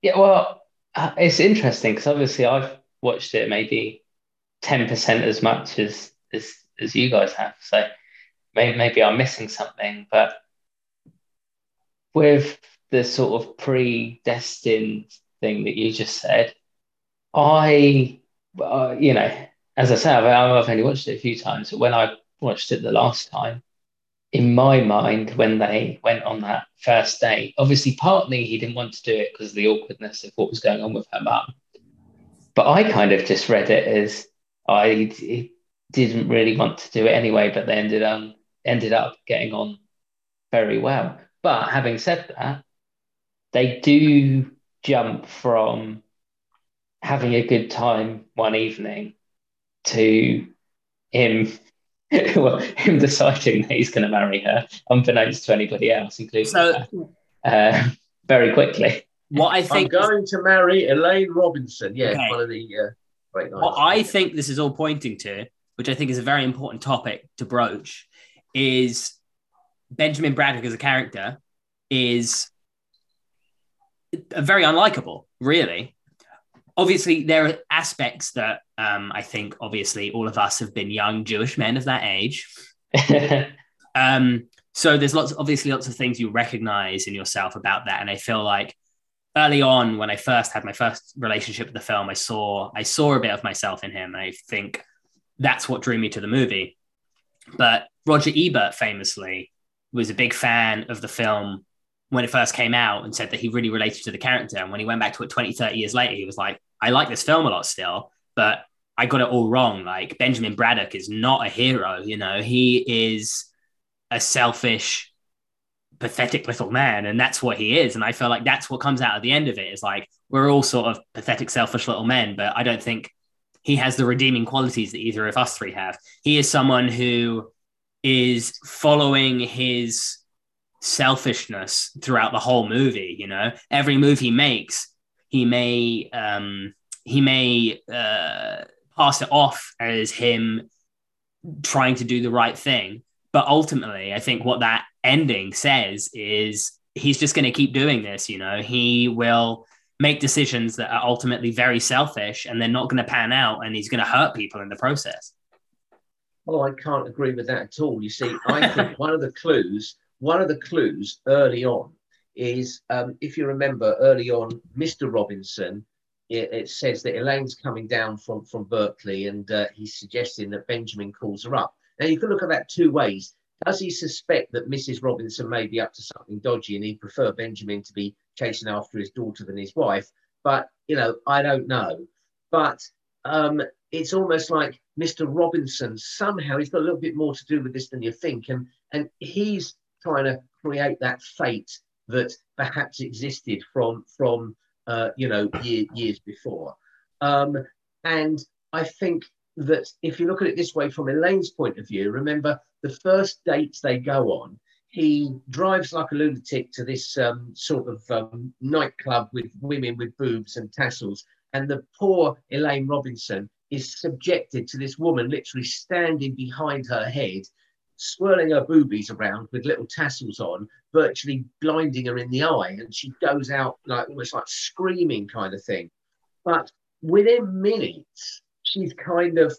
Yeah, well, uh, it's interesting because obviously I've watched it maybe ten percent as much as as as you guys have, so maybe maybe I'm missing something. But with the sort of predestined thing that you just said, I, uh, you know, as I say, I've, I've only watched it a few times, but when I watched it the last time, in my mind, when they went on that first date, obviously, partly he didn't want to do it because of the awkwardness of what was going on with her mum. But I kind of just read it as I didn't really want to do it anyway, but they ended up ended up getting on very well. But having said that, they do jump from having a good time one evening to him well, him deciding that he's going to marry her, unbeknownst to anybody else, including so, uh, very quickly. What I think I'm going to marry Elaine Robinson. Yeah, okay. one of the uh, great What I think this is all pointing to, which I think is a very important topic to broach, is Benjamin Braddock as a character is very unlikable, really. Obviously, there are aspects that um, I think, obviously, all of us have been young Jewish men of that age. um, so there's lots, obviously, lots of things you recognize in yourself about that, and I feel like early on, when I first had my first relationship with the film, I saw I saw a bit of myself in him. I think that's what drew me to the movie. But Roger Ebert famously was a big fan of the film when it first came out and said that he really related to the character. And when he went back to it 20, 30 years later, he was like, I like this film a lot still, but I got it all wrong. Like Benjamin Braddock is not a hero, you know, he is a selfish, pathetic little man. And that's what he is. And I feel like that's what comes out at the end of it is like, we're all sort of pathetic, selfish little men, but I don't think he has the redeeming qualities that either of us three have. He is someone who is following his selfishness throughout the whole movie. You know, every move he makes, he may um, he may uh, pass it off as him trying to do the right thing, but ultimately, I think what that ending says is he's just going to keep doing this. You know, he will make decisions that are ultimately very selfish and they're not going to pan out and he's going to hurt people in the process. Oh, I can't agree with that at all. You see, I think one of the clues, one of the clues early on is um, if you remember early on, Mr. Robinson, it, it, says that Elaine's coming down from, from Berkeley and uh, he's suggesting that Benjamin calls her up. Now, you can look at that two ways. Does he suspect that Mrs. Robinson may be up to something dodgy and he'd prefer Benjamin to be chasing after his daughter than his wife? But, you know, I don't know. But um, it's almost like Mr. Robinson somehow he's got a little bit more to do with this than you think, and and he's trying to create that fate that perhaps existed from from uh, you know year, years before. Um, and I think that if you look at it this way from Elaine's point of view, remember the first dates they go on, he drives like a lunatic to this um, sort of um, nightclub with women with boobs and tassels, and the poor Elaine Robinson is subjected to this woman literally standing behind her head, swirling her boobies around with little tassels on, virtually blinding her in the eye. And she goes out like almost like screaming kind of thing. But within minutes, she's kind of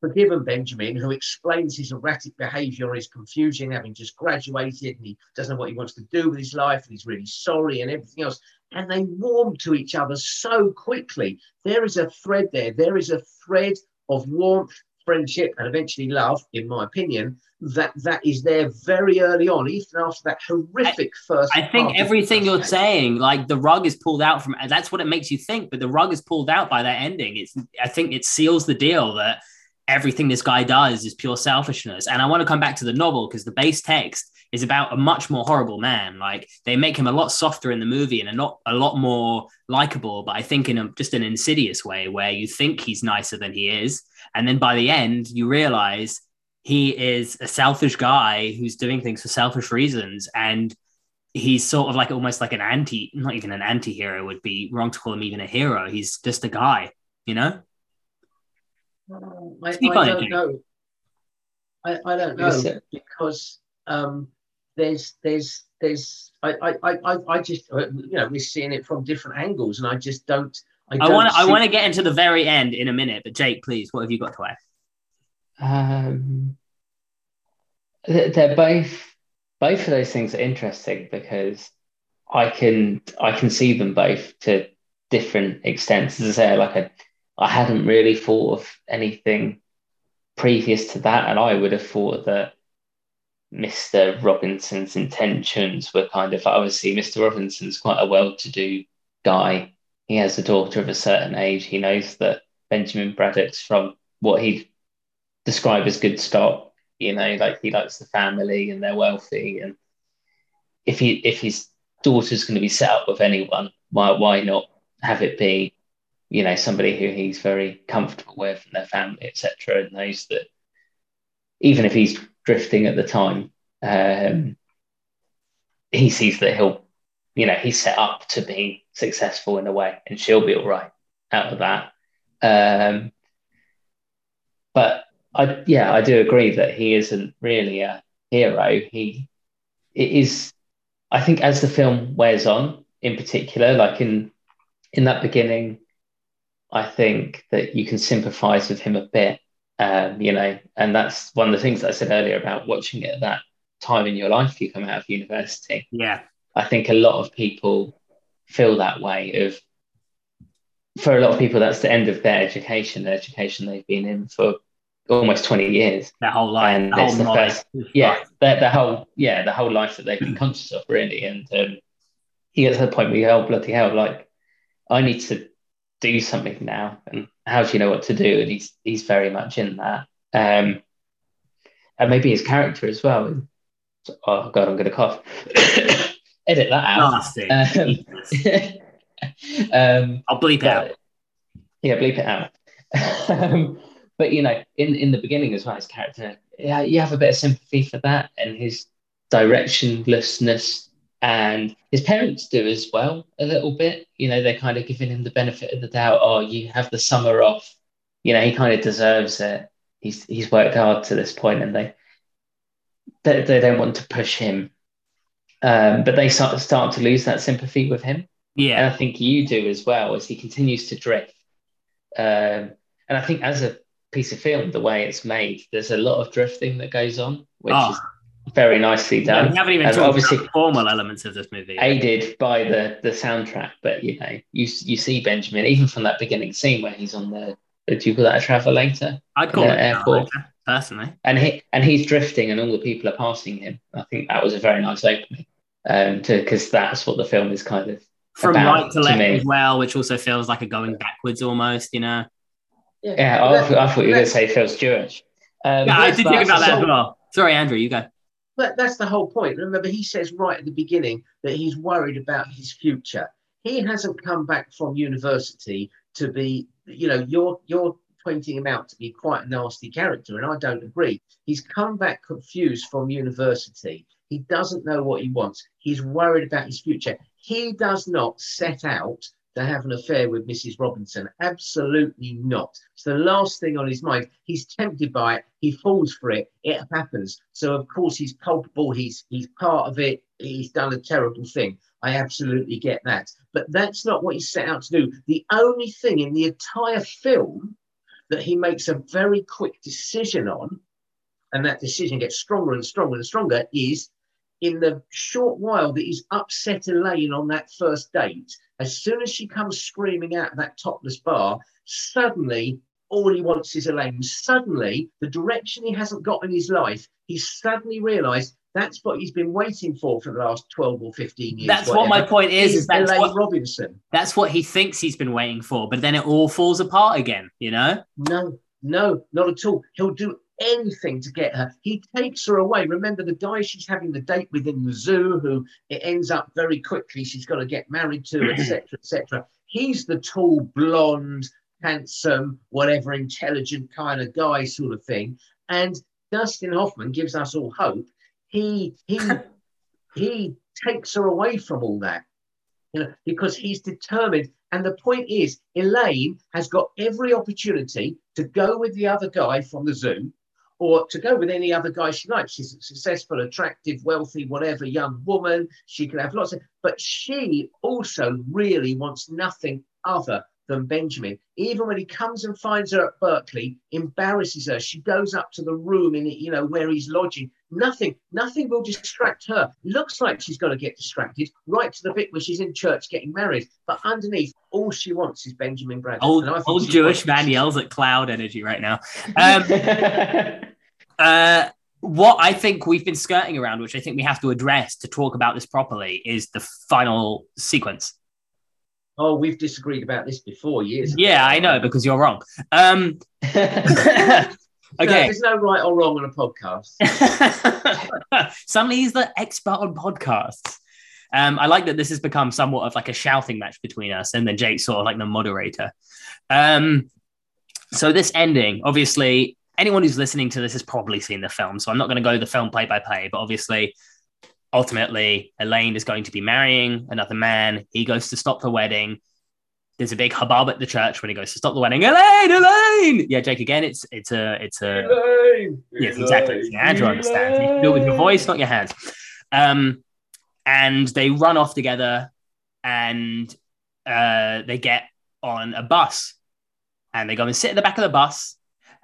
forgiven Benjamin, who explains his erratic behaviour and his confusion, having just graduated and he doesn't know what he wants to do with his life and he's really sorry and everything else. And they warm to each other so quickly. There is a thread there. There is a thread of warmth, friendship, and eventually love, in my opinion, that that is there very early on, even after that horrific I, first. I think everything you're saying, like the rug is pulled out from that's what it makes you think, but the rug is pulled out by that ending. It's I think it seals the deal that everything this guy does is pure selfishness. And I want to come back to the novel because the base text is about a much more horrible man. Like they make him a lot softer in the movie and a not a lot more likable, but I think in a, just an insidious way where you think he's nicer than he is, and then by the end you realize he is a selfish guy who's doing things for selfish reasons and he's sort of like almost like an anti not even an anti-hero would be wrong to call him even a hero he's just a guy you know I, I don't know. I, I don't know because um, there's there's there's I, I I I just uh, you know we're seeing it from different angles and I just don't I want I want to get into the very end in a minute but Jake please what have you got to add? Um they're both both of those things are interesting because I can I can see them both to different extents. As I say like a I hadn't really thought of anything previous to that, and I would have thought that Mr. Robinson's intentions were kind of obviously Mr. Robinson's quite a well-to-do guy. He has a daughter of a certain age. He knows that Benjamin Braddock's from what he'd describe as good stock. You know, like he likes the family and they're wealthy, and if he if his daughter's going to be set up with anyone, why why not have it be you know, somebody who he's very comfortable with and their family, etc., and knows that even if he's drifting at the time, um, he sees that he'll, you know, he's set up to be successful in a way, and she'll be all right out of that. Um, but I, yeah, I do agree that he isn't really a hero. He, it is, I think, as the film wears on, in particular, like in in that beginning I think that you can sympathize with him a bit, um, you know, and that's one of the things that I said earlier about watching it at that time in your life you come out of university. Yeah. I think a lot of people feel that way of for a lot of people that's the end of their education, the education they've been in for almost 20 years. Their whole life. And it's the first, yeah, the, the whole yeah, the whole life that they've been conscious of really. And um, you get to the point where you go, oh, bloody hell, like I need to do something now. And how do you know what to do? And he's he's very much in that. Um and maybe his character as well. Oh god i'm gonna cough. Edit that out. Um, um, i'll bleep it out. Yeah bleep it out. Um, but you know in in the beginning as well his character yeah you have a bit of sympathy for that and his directionlessness and his parents do as well a little bit. You know, they're kind of giving him the benefit of the doubt. Oh, you have the summer off. You know, he kind of deserves it. He's he's worked hard to this point, and they they, they don't want to push him. Um, but they start start to lose that sympathy with him. Yeah, and I think you do as well as he continues to drift. Um, and I think as a piece of film, the way it's made, there's a lot of drifting that goes on, which oh. is very nicely done. Yeah, we haven't even talked obviously about formal elements of this movie. Aided by the the soundtrack, but you know, you you see Benjamin even from that beginning scene where he's on the do you call that a travelator? I'd call it airport personally. And he and he's drifting, and all the people are passing him. I think that was a very nice opening, um, to because that's what the film is kind of from right to left as well, which also feels like a going backwards almost, you know. Yeah, yeah I, I, thought you were going to say Phil Stewart. Um, yeah, I did think about that as well. Sorry, Andrew, you go. But that's the whole point. Remember, he says right at the beginning that he's worried about his future. He hasn't come back from university to be, you know, you're you're pointing him out to be quite a nasty character, and I don't agree. He's come back confused from university. He doesn't know what he wants. He's worried about his future. He does not set out to have an affair with Mrs. Robinson. Absolutely not. It's the last thing on his mind. He's tempted by it. He falls for it. It happens. So of course he's culpable. He's he's part of it. He's done a terrible thing. I absolutely get that. But that's not what he set out to do. The only thing in the entire film that he makes a very quick decision on, and that decision gets stronger and stronger and stronger, is in the short while that he's upset Elaine on that first date, as soon as she comes screaming out of that topless bar, suddenly all he wants is Elaine. Suddenly, the direction he hasn't got in his life, he's suddenly realised that's what he's been waiting for for the last 12 or 15 years. That's what my point is. is that's Elaine what, Robinson. that's what he thinks he's been waiting for, but then it all falls apart again, you know? No, no, not at all. He'll do anything to get her. He takes her away. Remember the guy she's having the date with in the zoo, who it ends up very quickly she's got to get married to, etc., etc. He's the tall, blonde, handsome, whatever, intelligent kind of guy, sort of thing. And Dustin Hoffman gives us all hope. He he he takes her away from all that, you know, because he's determined. And the point is, Elaine has got every opportunity to go with the other guy from the zoo, or to go with any other guy she likes. She's a successful, attractive, wealthy, whatever young woman. She can have lots of, but she also really wants nothing other than Benjamin. Even when he comes and finds her at Berkeley, embarrasses her. She goes up to the room in you know where he's lodging. Nothing, nothing will distract her. Looks like she's going to get distracted right to the bit where she's in church getting married. But underneath, all she wants is Benjamin Bradley. Old, And I think old Jewish man yells at cloud energy right now. Um, uh, what I think we've been skirting around, which I think we have to address to talk about this properly, is the final sequence. Oh, we've disagreed about this before years. ago. Yeah, I know because you're wrong. Um, No, okay. there's no right or wrong on a podcast. Suddenly he's the expert on podcasts. Um, I like that this has become somewhat of like a shouting match between us, and then Jake's sort of like the moderator. Um, so this ending, obviously, anyone who's listening to this has probably seen the film, so I'm not going to go the film play by play, but obviously, ultimately, Elaine is going to be marrying another man. He goes to stop the wedding. There's a big hubbub at the church when he goes to stop the wedding. Elaine, Elaine! Yeah, Jake. Again, it's it's a it's a Elaine, Yes, exactly. Yeah, Andrew understands. You do it with your voice, not your hands. Um, and they run off together and uh, they get on a bus and they go and sit at the back of the bus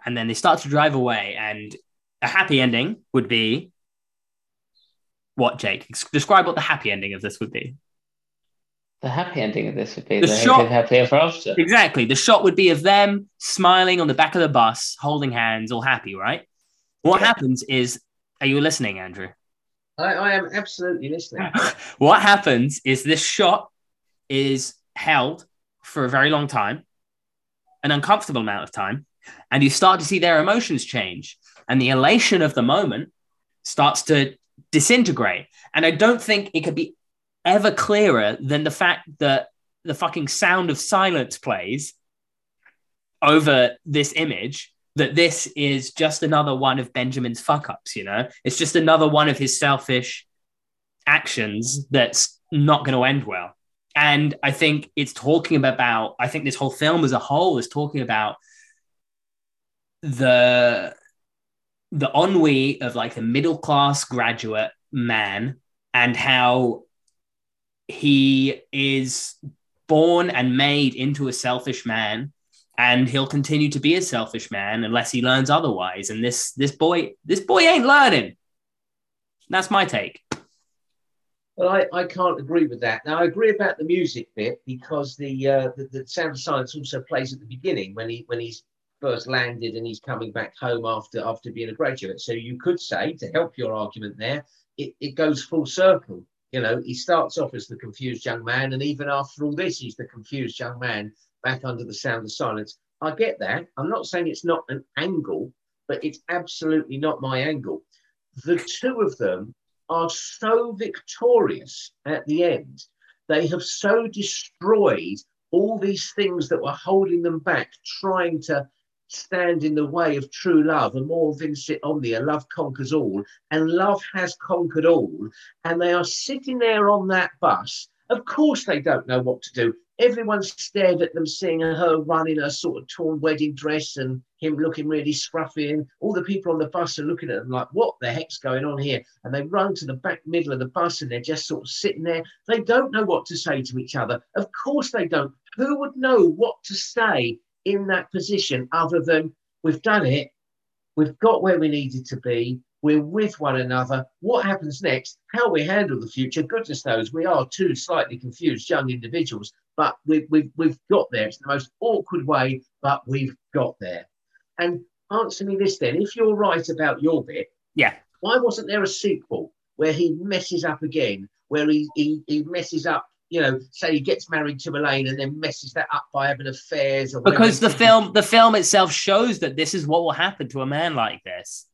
and then they start to drive away. And a happy ending would be what, Jake? Describe what the happy ending of this would be. the happy ending of this would be The the shot- live happy ever after. Exactly. The shot would be of them smiling on the back of the bus, holding hands, all happy, right? What Yeah. happens is, are you listening, Andrew? I, I am absolutely listening. what happens is this shot is held for a very long time, an uncomfortable amount of time, and you start to see their emotions change. And the elation of the moment starts to disintegrate. And I don't think it could be ever clearer than the fact that the fucking sound of silence plays over this image that this is just another one of Benjamin's fuck ups, you know? It's just another one of his selfish actions that's not going to end well. And I think it's talking about, I think this whole film as a whole is talking about the the ennui of like the middle class graduate man and how he is born and made into a selfish man and he'll continue to be a selfish man unless he learns otherwise. And this this boy this boy ain't learning. That's my take. Well, I, I can't agree with that. Now, I agree about the music bit because the, uh, the the sound of silence also plays at the beginning when he when he's first landed and he's coming back home after after being a graduate. So you could say, to help your argument there, it, it goes full circle. You know, he starts off as the confused young man, and even after all this, he's the confused young man back under the sound of silence. I get that. I'm not saying it's not an angle, but it's absolutely not my angle. The two of them are so victorious at the end. They have so destroyed all these things that were holding them back, trying to stand in the way of true love. And amor Vincit Omnia, love conquers all. And love has conquered all. And they are sitting there on that bus. Of course, they don't know what to do. Everyone's stared at them, seeing her run in her sort of torn wedding dress and him looking really scruffy. And all the people on the bus are looking at them like, what the heck's going on here? And they run to the back middle of the bus and they're just sort of sitting there. They don't know what to say to each other. Of course, they don't. Who would know what to say in that position other than we've done it, we've got where we needed to be, we're with one another. What happens next? How we handle the future? Goodness knows. We are two slightly confused young individuals, but we've, we've, we've got there. It's the most awkward way, but we've got there. And answer me this then if you're right about your bit, yeah. Why wasn't there a sequel where he messes up again, where he, he, he messes up you know, say he gets married to Elaine and then messes that up by having affairs. Or because the film, the film itself shows that this is what will happen to a man like this.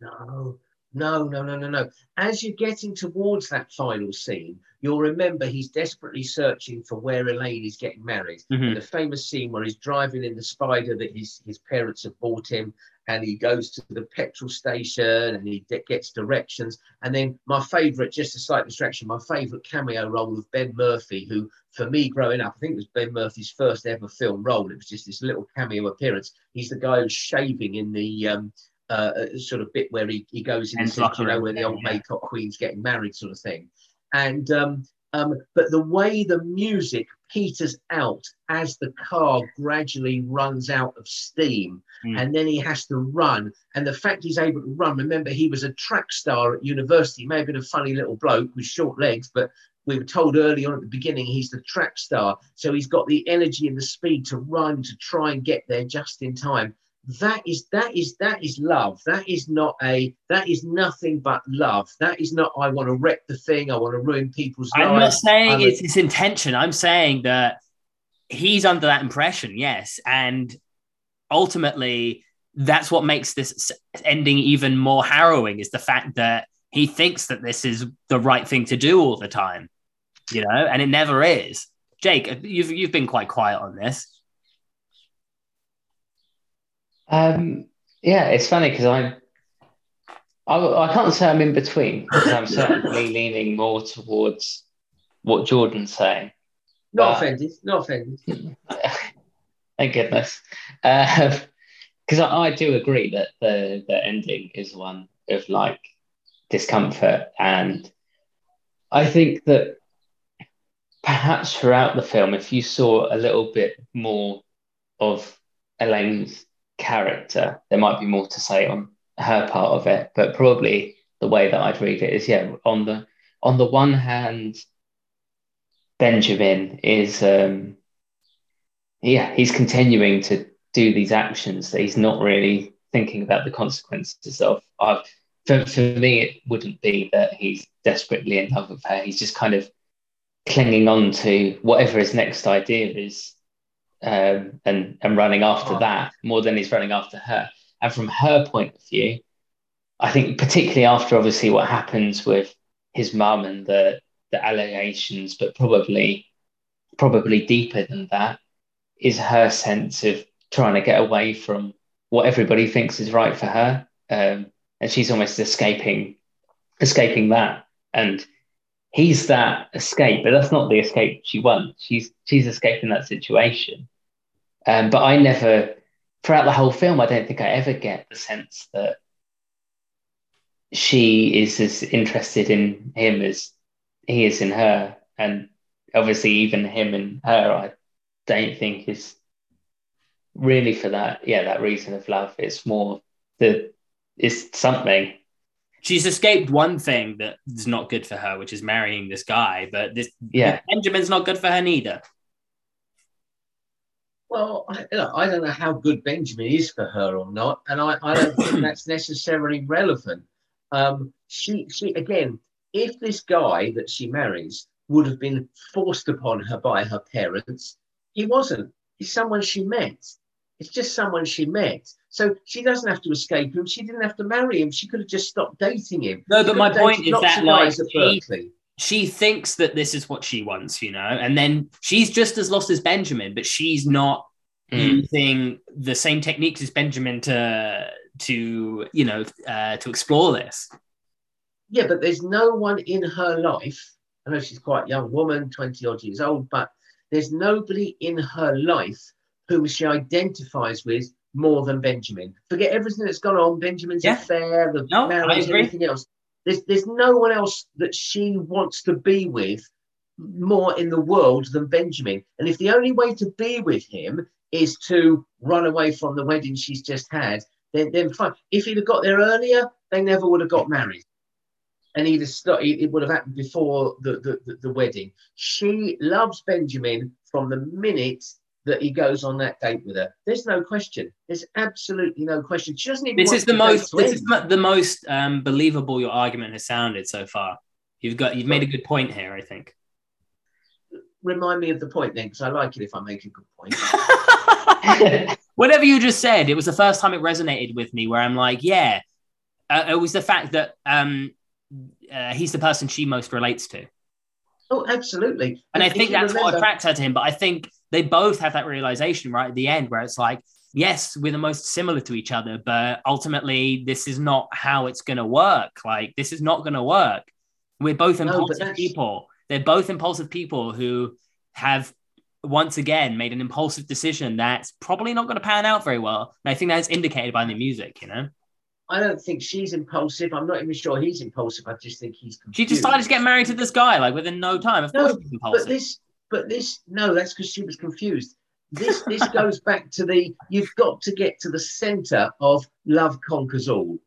No, no, no, no, no, no. As you're getting towards that final scene, you'll remember he's desperately searching for where Elaine is getting married. Mhm. The famous scene where he's driving in the spider that his, his parents have bought him, and he goes to the petrol station and he gets directions. And then my favourite, just a slight distraction, my favourite cameo role of Ben Murphy, who for me growing up, I think it was Ben Murphy's first ever film role. It was just this little cameo appearance. He's the guy who's shaving in the um, uh, uh, sort of bit where he, he goes in the you know, where the old yeah. Maycock Queen's getting married, sort of thing. And um, um, but the way the music peters out as the car gradually runs out of steam, Mm. and then he has to run. And the fact he's able to run, remember, he was a track star at university. He may have been a funny little bloke with short legs, but we were told early on at the beginning he's the track star. So he's got the energy and the speed to run to try and get there just in time. That is that is that is love. That is not a that is nothing but love. That is not I want to wreck the thing. I want to ruin people's I'm not saying I'm a- it's his intention. I'm saying that he's under that impression, yes. And ultimately, that's what makes this ending even more harrowing is the fact that he thinks that this is the right thing to do all the time, you know, and it never is. Jake, uh, you've you've been quite quiet on this. Um, yeah, it's funny because I'm, I, I can't say I'm in between I'm certainly leaning more towards what Jordan's saying. not uh, offended. Not offended. Thank goodness. Because I, I do agree that the, the ending is one of like discomfort. And I think that perhaps throughout the film, if you saw a little bit more of Elaine's character, there might be more to say on her part of it. But probably the way that I'd read it is yeah, on the on the one hand, Benjamin is um yeah, he's continuing to do these actions that he's not really thinking about the consequences of. I've, for, for me, it wouldn't be that he's desperately in love with her. He's just kind of clinging on to whatever his next idea is um, and, and running after that more than he's running after her. And from her point of view, I think particularly after obviously what happens with his mum and the, the allegations, but probably probably deeper than that, is her sense of trying to get away from what everybody thinks is right for her, um, and she's almost escaping, escaping that. And he's that escape, but that's not the escape she wants. She's she's escaping that situation. Um, but I never, throughout the whole film, I don't think I ever get the sense that she is as interested in him as he is in her, and obviously even him and her, I don't think is really for that. Yeah, that reason of love. It's more the it's something. She's escaped one thing that is not good for her, which is marrying this guy. But this Yeah. Benjamin's not good for her neither. Well, I, don't know how good Benjamin is for her or not, and I, I don't think that's necessarily relevant. Um, she, she again, if this guy that she marries would have been forced upon her by her parents, he wasn't. He's someone she met. It's just someone she met. So she doesn't have to escape him. She didn't have to marry him. She could have just stopped dating him. No, but my point is that, like, at she- thinks that this is what she wants, you know, and then she's just as lost as Benjamin, but she's not Mm. using the same techniques as Benjamin to to you know uh, to explore this. Yeah, but there's no one in her life. I know she's quite a young woman, 20 odd years old, but there's nobody in her life whom she identifies with more than Benjamin. Forget everything that's gone on, Benjamin's Yeah. affair, the No, I marriage, everything else. There's, there's no one else that she wants to be with more in the world than Benjamin. And if the only way to be with him is to run away from the wedding she's just had, then, then fine. If he'd have got there earlier, they never would have got married. And he'd have started, it would have happened before the, the, the, the wedding. She loves Benjamin from the minute that he goes on that date with her. There's no question. There's absolutely no question. She doesn't even. This is the most. This is the most um, believable your argument has sounded so far. You've got. You've made a good point here. I think. Remind me of the point then, because I like it if I make a good point. Whatever you just said, it was the first time it resonated with me. Where I'm like, yeah, uh, it was the fact that um, uh, he's the person she most relates to. Oh, absolutely. And I think that's what remember- attracts her to him. But I think they both have that realization right at the end where it's like, yes, we're the most similar to each other, but ultimately, this is not how it's going to work. Like, this is not going to work. We're both impulsive that's- people. They're both impulsive people who have once again made an impulsive decision that's probably not going to pan out very well. And I think that's indicated by the music, you know? I don't think she's impulsive. I'm not even sure he's impulsive. I just think he's confused. She decided to get married to this guy like within no time. Of No, course, she's impulsive. But this, but this, no, that's because she was confused. This, this goes back to the. You've got to get to the centre of love conquers all.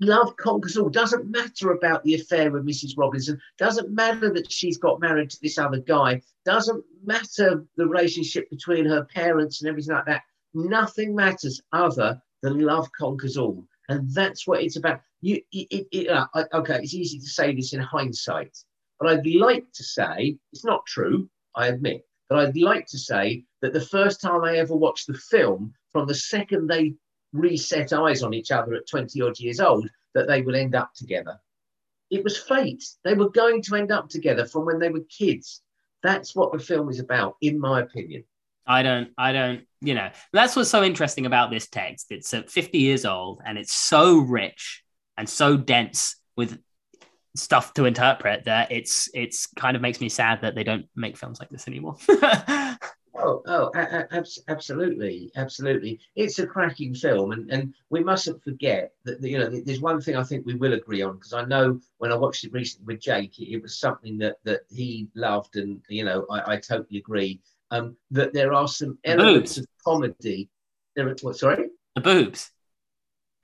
Love conquers all. Doesn't matter about the affair with Mrs. Robinson. Doesn't matter that she's got married to this other guy. Doesn't matter the relationship between her parents and everything like that. Nothing matters other than love conquers all, and that's what it's about. You, it, it, it- uh, okay, it's easy to say this in hindsight, but I'd like to say it's not true. I admit, but I'd like to say that the first time I ever watched the film, from the second they reset eyes on each other at 20 odd years old, that they would end up together. It was fate. They were going to end up together from when they were kids. That's what the film is about, in my opinion. I don't, I don't, you know, that's what's so interesting about this text. It's uh, 50 years old and it's so rich and so dense with stuff to interpret that it's, it's kind of makes me sad that they don't make films like this anymore. Oh, oh, a- a- absolutely, absolutely. It's a cracking film, and, and we mustn't forget that you know there's one thing I think we will agree on because I know when I watched it recently with Jake, it, it was something that that he loved, and you know I, I totally agree. Um, that there are some elements boobs. of comedy. There, are, what? Sorry, the boobs,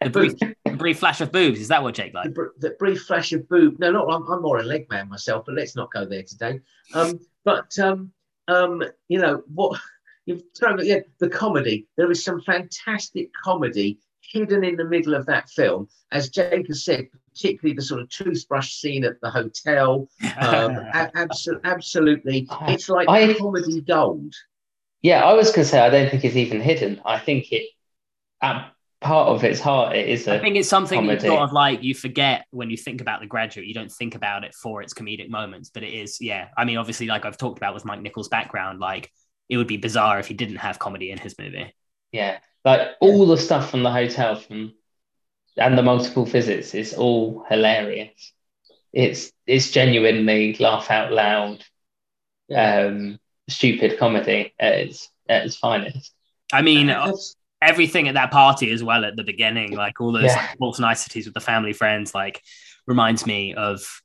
the brief, the brief flash of boobs. Is that what Jake the, br- the brief flash of boob. No, not I'm, I'm more a leg man myself, but let's not go there today. Um, but um, um, you know what? You've thrown yeah, the comedy. There is some fantastic comedy hidden in the middle of that film, as Jake has said, particularly the sort of toothbrush scene at the hotel. Um, a- abso- absolutely, it's like I- comedy gold. Yeah, I was going to say I don't think it's even hidden. I think it, at part of its heart, it is I think it's something you sort of like you forget when you think about the graduate. You don't think about it for its comedic moments, but it is, yeah. I mean, obviously, like I've talked about with Mike Nichols' background, like it would be bizarre if he didn't have comedy in his movie. yeah, like all the stuff from the hotel from and the multiple visits is all hilarious. It's it's genuinely laugh out loud, um, stupid comedy at its at its finest. I mean, everything at that party as well at the beginning, like all those Yeah. like, false niceties with the family friends, like reminds me of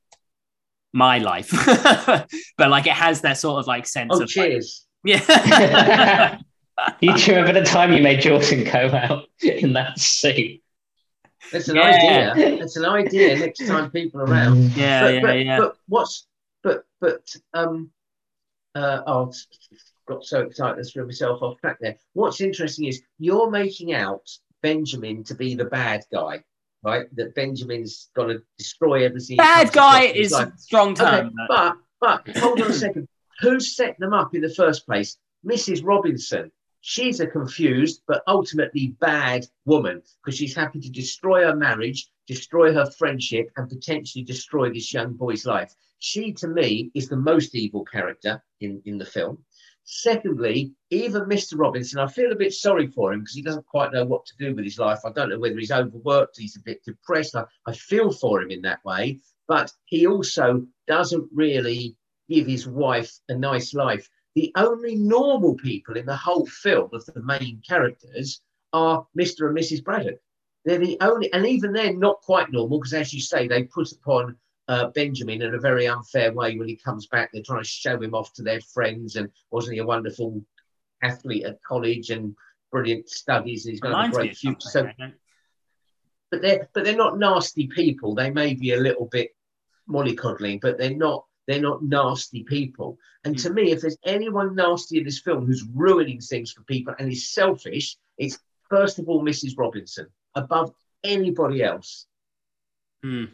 my life. but like it has that sort of like sense oh, of like, cheers! yeah. you do remember the time you made Jordan go out in that suit? That's an Yeah. idea. It's an idea. Next time people are around. yeah, but, yeah, but, yeah. but what's but but um uh oh got so excited I threw myself off track there. What's interesting is you're making out Benjamin to be the bad guy, right? That Benjamin's gonna destroy everything. Bad guy across in his is life. strong term. Okay, but but hold on a second. Who set them up in the first place? Mrs. Robinson. She's a confused but ultimately bad woman because she's happy to destroy her marriage, destroy her friendship, and potentially destroy this young boy's life. She, to me, is the most evil character in, in the film. Secondly, even Mr. Robinson, I feel a bit sorry for him because he doesn't quite know what to do with his life. I don't know whether he's overworked, he's a bit depressed. I, I feel for him in that way, but he also doesn't really give his wife a nice life. The only normal people in the whole film of the main characters are Mr. and Mrs. Braddock. They're the only, and even they're not quite normal because, as you say, they put upon uh, Benjamin in a very unfair way when he comes back. They're trying to show him off to their friends, and wasn't he a wonderful athlete at college and brilliant studies. He's going to have a great future. So, but they're but they're not nasty people. They may be a little bit mollycoddling, but they're not they're not nasty people. And mm. to me, if there's anyone nasty in this film who's ruining things for people and is selfish, it's first of all Mrs. Robinson above anybody else. Mm.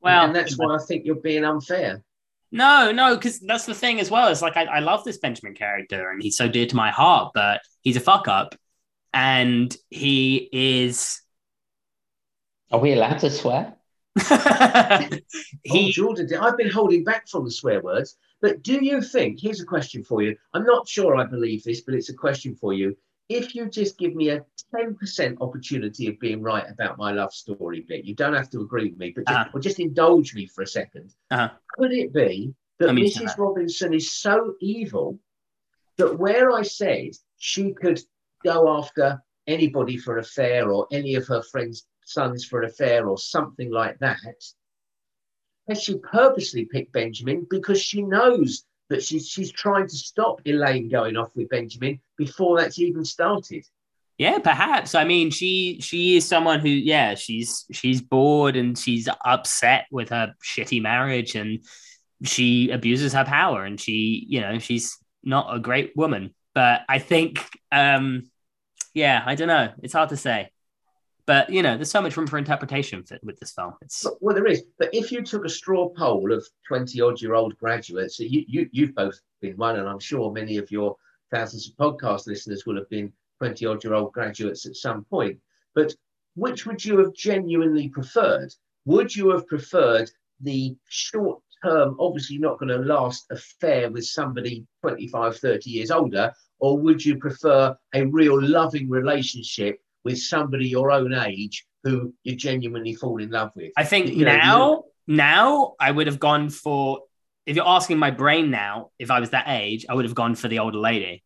Well, and that's why I think you're being unfair. No, no, because that's the thing as well. It's like I, I love this Benjamin character and he's so dear to my heart, but he's a fuck up and he is. Are we allowed to swear? he... Oh, Jordan, I've been holding back from the swear words, but do you think? Here's a question for you. I'm not sure I believe this, but it's a question for you. If you just give me a 10% opportunity of being right about my love story bit, you don't have to agree with me, but just, uh-huh. just indulge me for a 2nd uh-huh. Could it be that Mrs. That. Robinson is so evil that where I said she could go after anybody for an affair or any of her friends' sons for an affair or something like that, has she purposely picked Benjamin because she knows that she's she's trying to stop Elaine going off with Benjamin before that's even started. Yeah, perhaps. I mean, she she is someone who, yeah, she's she's bored and she's upset with her shitty marriage, and she abuses her power, and she, you know, she's not a great woman. But I think, um, yeah, I don't know. It's hard to say. But you know, there's so much room for interpretation for, with this film. It's well, there is. But if you took a straw poll of twenty odd year old graduates, you, you you've both been one, and I'm sure many of your thousands of podcast listeners will have been twenty odd year old graduates at some point. But which would you have genuinely preferred? Would you have preferred the short term, obviously not going to last affair with somebody 25, 30 years older? Or would you prefer a real loving relationship with somebody your own age who you genuinely fall in love with. I think you now, know, now I would have gone for. If you're asking my brain now, if I was that age, I would have gone for the older lady.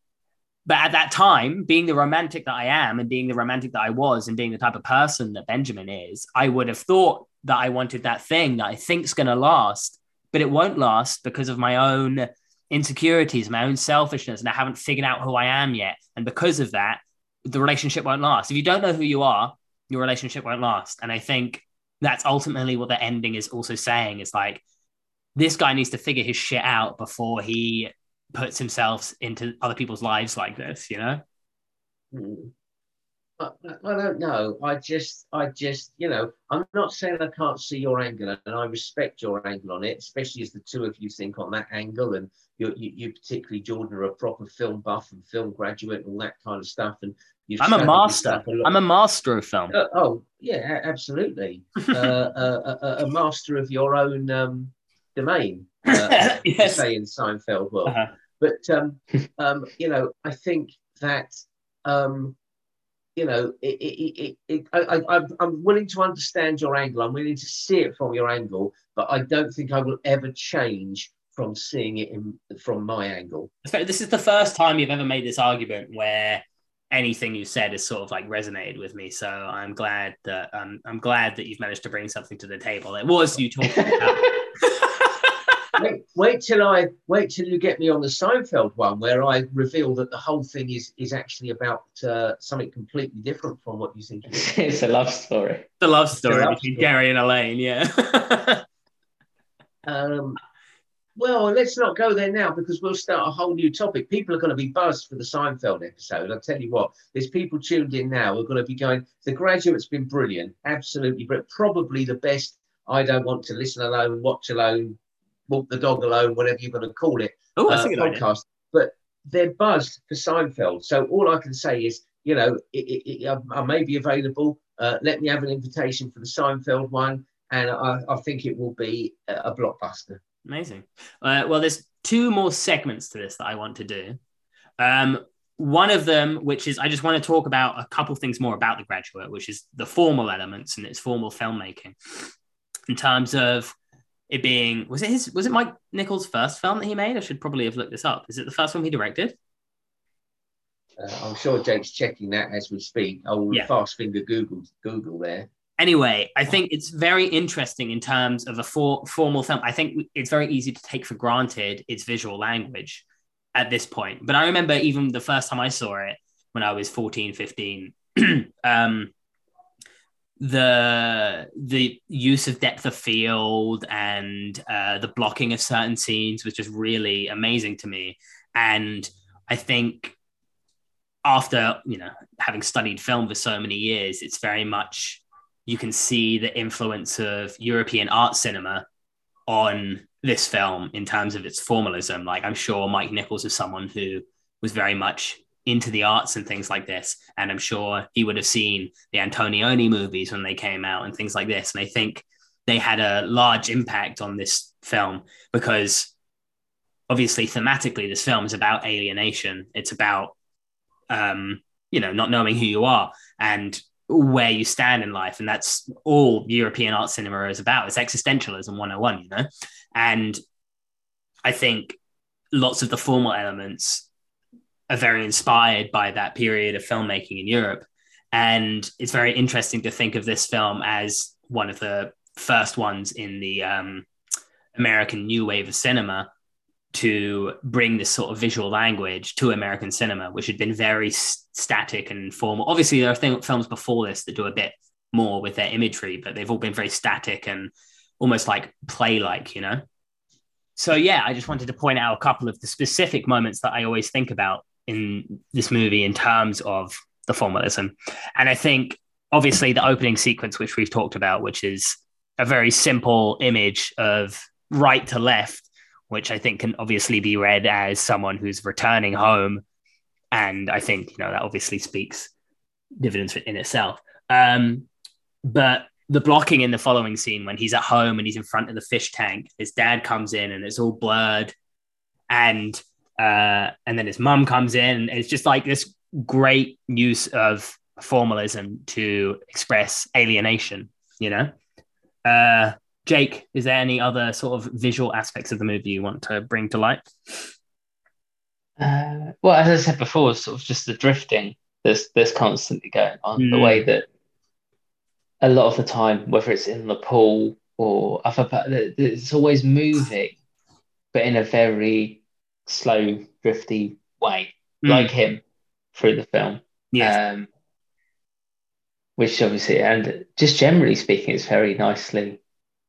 But at that time, being the romantic that I am, and being the romantic that I was, and being the type of person that Benjamin is, I would have thought that I wanted that thing that I think's going to last, but it won't last because of my own insecurities, my own selfishness, and I haven't figured out who I am yet. And because of that, the relationship won't last. If you don't know who you are, your relationship won't last. And I think that's ultimately what the ending is also saying is like, this guy needs to figure his shit out before he puts himself into other people's lives like this, you know? Mm. I, I don't know. I just, I just, you know, I'm not saying I can't see your angle, and I respect your angle on it, especially as the two of you think on that angle, and you, you, you particularly Jordan are a proper film buff and film graduate and all that kind of stuff, and I'm a master. I'm a master of film. Uh, oh yeah, absolutely. uh, uh, a, a, master of your own um, domain, uh, yes. say in Seinfeld world. Uh-huh. But um, um, you know, I think that um, you know, it, it, it, I, am willing to understand your angle. I'm willing to see it from your angle, but I don't think I will ever change from seeing it in, from my angle. This is the first time you've ever made this argument where anything you said has sort of like resonated with me. So I'm glad that um, I'm glad that you've managed to bring something to the table. It was you talking about. wait, wait till I wait till you get me on the Seinfeld one, where I reveal that the whole thing is is actually about uh, something completely different from what you think. it's a love story. The love story love between story. Gary and Elaine, yeah. um, well, let's not go there now because we'll start a whole new topic. People are going to be buzzed for the Seinfeld episode. I'll tell you what, there's people tuned in now who are going to be going, The Graduate's been brilliant, absolutely, but probably the best. I don't want to listen alone, watch alone, walk the dog alone, whatever you're going to call it. Oh, that's uh, a good podcast. Idea. But they're buzzed for Seinfeld. So all I can say is, you know, it, it, it, I may be available. Uh, let me have an invitation for the Seinfeld one, and I, I think it will be a blockbuster. Amazing. Uh, well, there's two more segments to this that I want to do. Um, one of them, which is I just want to talk about a couple things more about The Graduate, which is the formal elements and its formal filmmaking in terms of it being was it his was it Mike Nichols' first film that he made? I should probably have looked this up. Is it the first film he directed? Uh, I'm sure Jake's checking that as we speak. I will yeah. fast finger Google Google there anyway, I think it's very interesting in terms of a for, formal film. I think it's very easy to take for granted its visual language. at this point. But I remember even the first time I saw it when I was 14, 15, um, the the use of depth of field and uh, the blocking of certain scenes was just really amazing to me. And I think after you know having studied film for so many years, it's very much you can see the influence of European art cinema on this film in terms of its formalism. Like I'm sure Mike Nichols is someone who was very much into the arts and things like this. And I'm sure he would have seen the Antonioni movies when they came out and things like this. And I think they had a large impact on this film because obviously thematically this film is about alienation. It's about um, you know, not knowing who you are and where you stand in life. And that's all European art cinema is about. It's existentialism 101, you know? And I think lots of the formal elements are very inspired by that period of filmmaking in Europe. And it's very interesting to think of this film as one of the first ones in the um, American new wave of cinema to bring this sort of visual language to American cinema, which had been very static and formal. Obviously, there are th- films before this that do a bit more with their imagery, but they've all been very static and almost like play like, you know? So, yeah, I just wanted to point out a couple of the specific moments that I always think about in this movie in terms of the formalism. And I think, obviously, the opening sequence, which we've talked about, which is a very simple image of right to left which I think can obviously be read as someone who's returning home. And I think, you know, that obviously speaks dividends in itself. Um, but the blocking in the following scene when he's at home and he's in front of the fish tank, his dad comes in and it's all blurred. And uh, and then his mum comes in. It's just like this great use of formalism to express alienation, you know? Uh, Jake, is there any other sort of visual aspects of the movie you want to bring to light? Uh, well, as I said before, sort of just the drifting that's that's constantly going on. Mm. The way hmm. that a lot of the time, whether it's in the pool or other, it's always moving, but in a very slow, drifty way, mm. like him through the film. Yeah. Um, which obviously, and just generally speaking, it's very nicely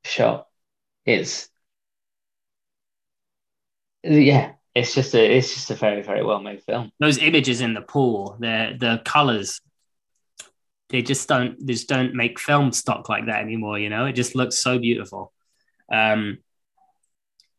shot. It's yeah, it's just a it's just a very very well made film. Those images in the pool, the the colors, they just don't they just don't make film stock like that anymore. You know, it just looks so beautiful. Um,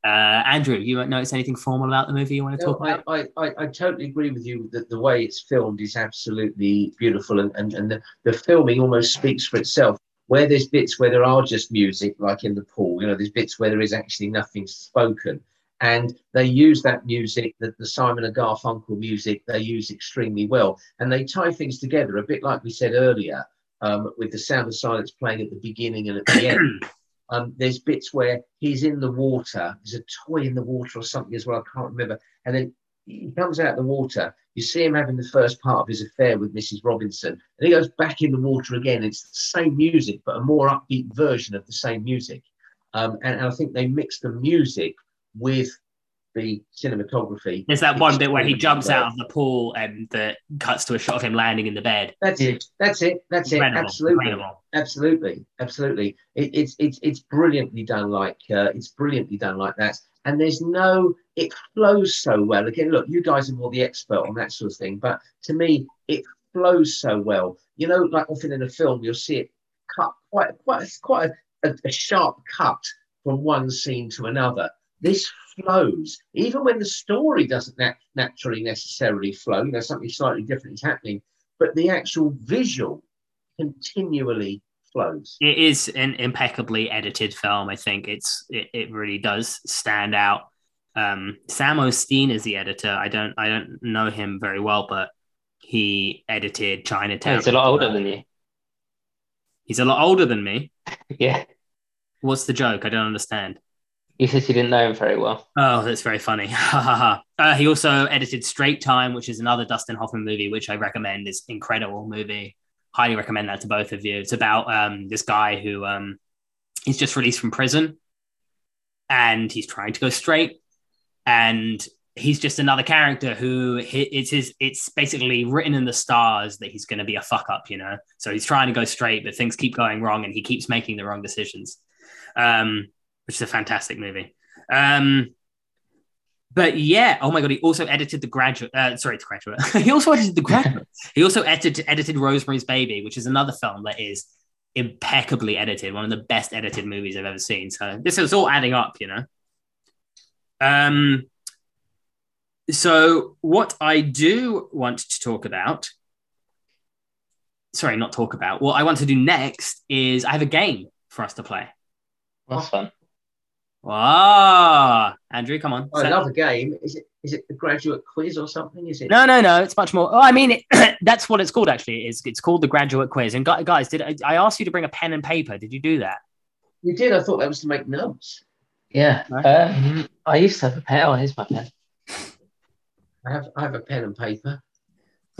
uh, Andrew, you won't notice anything formal about the movie you want to no, talk about? I, I, I, totally agree with you that the way it's filmed is absolutely beautiful and, and, and the, the filming almost speaks for itself where there's bits where there are just music, like in the pool, you know, there's bits where there is actually nothing spoken. And they use that music, the, the Simon and Garfunkel music, they use extremely well. And they tie things together a bit like we said earlier, um, with the sound of silence playing at the beginning and at the end. Um, there's bits where he's in the water, there's a toy in the water or something as well, I can't remember. And then he comes out of the water. You see him having the first part of his affair with Mrs. Robinson, and he goes back in the water again. It's the same music, but a more upbeat version of the same music. Um, and, and, I think they mix the music with the cinematography. There's that one bit where he jumps out of the pool and the cuts to a shot of him landing in the bed. That's it. That's it. That's Incredible. it. Absolutely. Incredible. Absolutely. Absolutely. It, it's it's it's brilliantly done. Like uh, it's brilliantly done like that and there's no it flows so well again look you guys are more the expert on that sort of thing but to me it flows so well you know like often in a film you'll see it cut quite quite quite a, a sharp cut from one scene to another this flows even when the story doesn't nat- naturally necessarily flow you know something slightly different is happening but the actual visual continually flows. It is an impeccably edited film. I think it's it, it really does stand out. Um, Sam O'Steen is the editor. I don't I don't know him very well, but he edited Chinatown. he's a lot older than you. He's a lot older than me. yeah. What's the joke? I don't understand. You said you didn't know him very well. Oh, that's very funny. uh, he also edited Straight Time, which is another Dustin Hoffman movie, which I recommend. is incredible movie highly recommend that to both of you. It's about um, this guy who um, he's just released from prison and he's trying to go straight. And he's just another character who it's his it's basically written in the stars that he's going to be a fuck up you know so he's trying to go straight but things keep going wrong and he keeps making the wrong decisions um which is a fantastic movie. Um but yeah oh my god he also edited the graduate uh, sorry the graduate. He also edited the graduate. He also edited edited rosemary's baby which is another film that is impeccably edited one of the best edited movies i've ever seen. So this is all adding up you know? Um so, what I do want to talk about, sorry, not talk about, what I want to do next is I have a game for us to play. That's fun. Ah, Andrew, come on. Oh, I love a game. Is it is it the graduate quiz or something? Is it? No, no, no. It's much more. Oh, I mean, it, that's what it's called. Actually, it's it's called the graduate quiz. And guys, did I, I ask you to bring a pen and paper? Did you do that? You did. I thought that was to make notes. Yeah. Um, I used to have a pen. Oh, here's my pen. I have I have a pen and paper.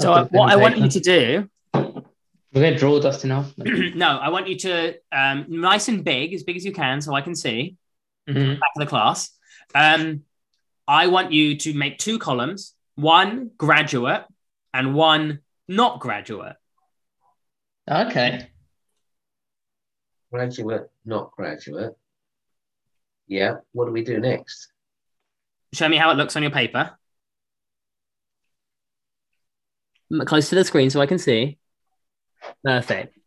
So uh, what I want you to do. We're going to draw Dustin off. no, I want you to um, nice and big, as big as you can, so I can see mm-hmm. back of the class. Um, I want you to make two columns: one graduate and one not graduate. Okay. Graduate, not graduate. Yeah. What do we do next? Show me how it looks on your paper close to the screen so I can see. Perfect.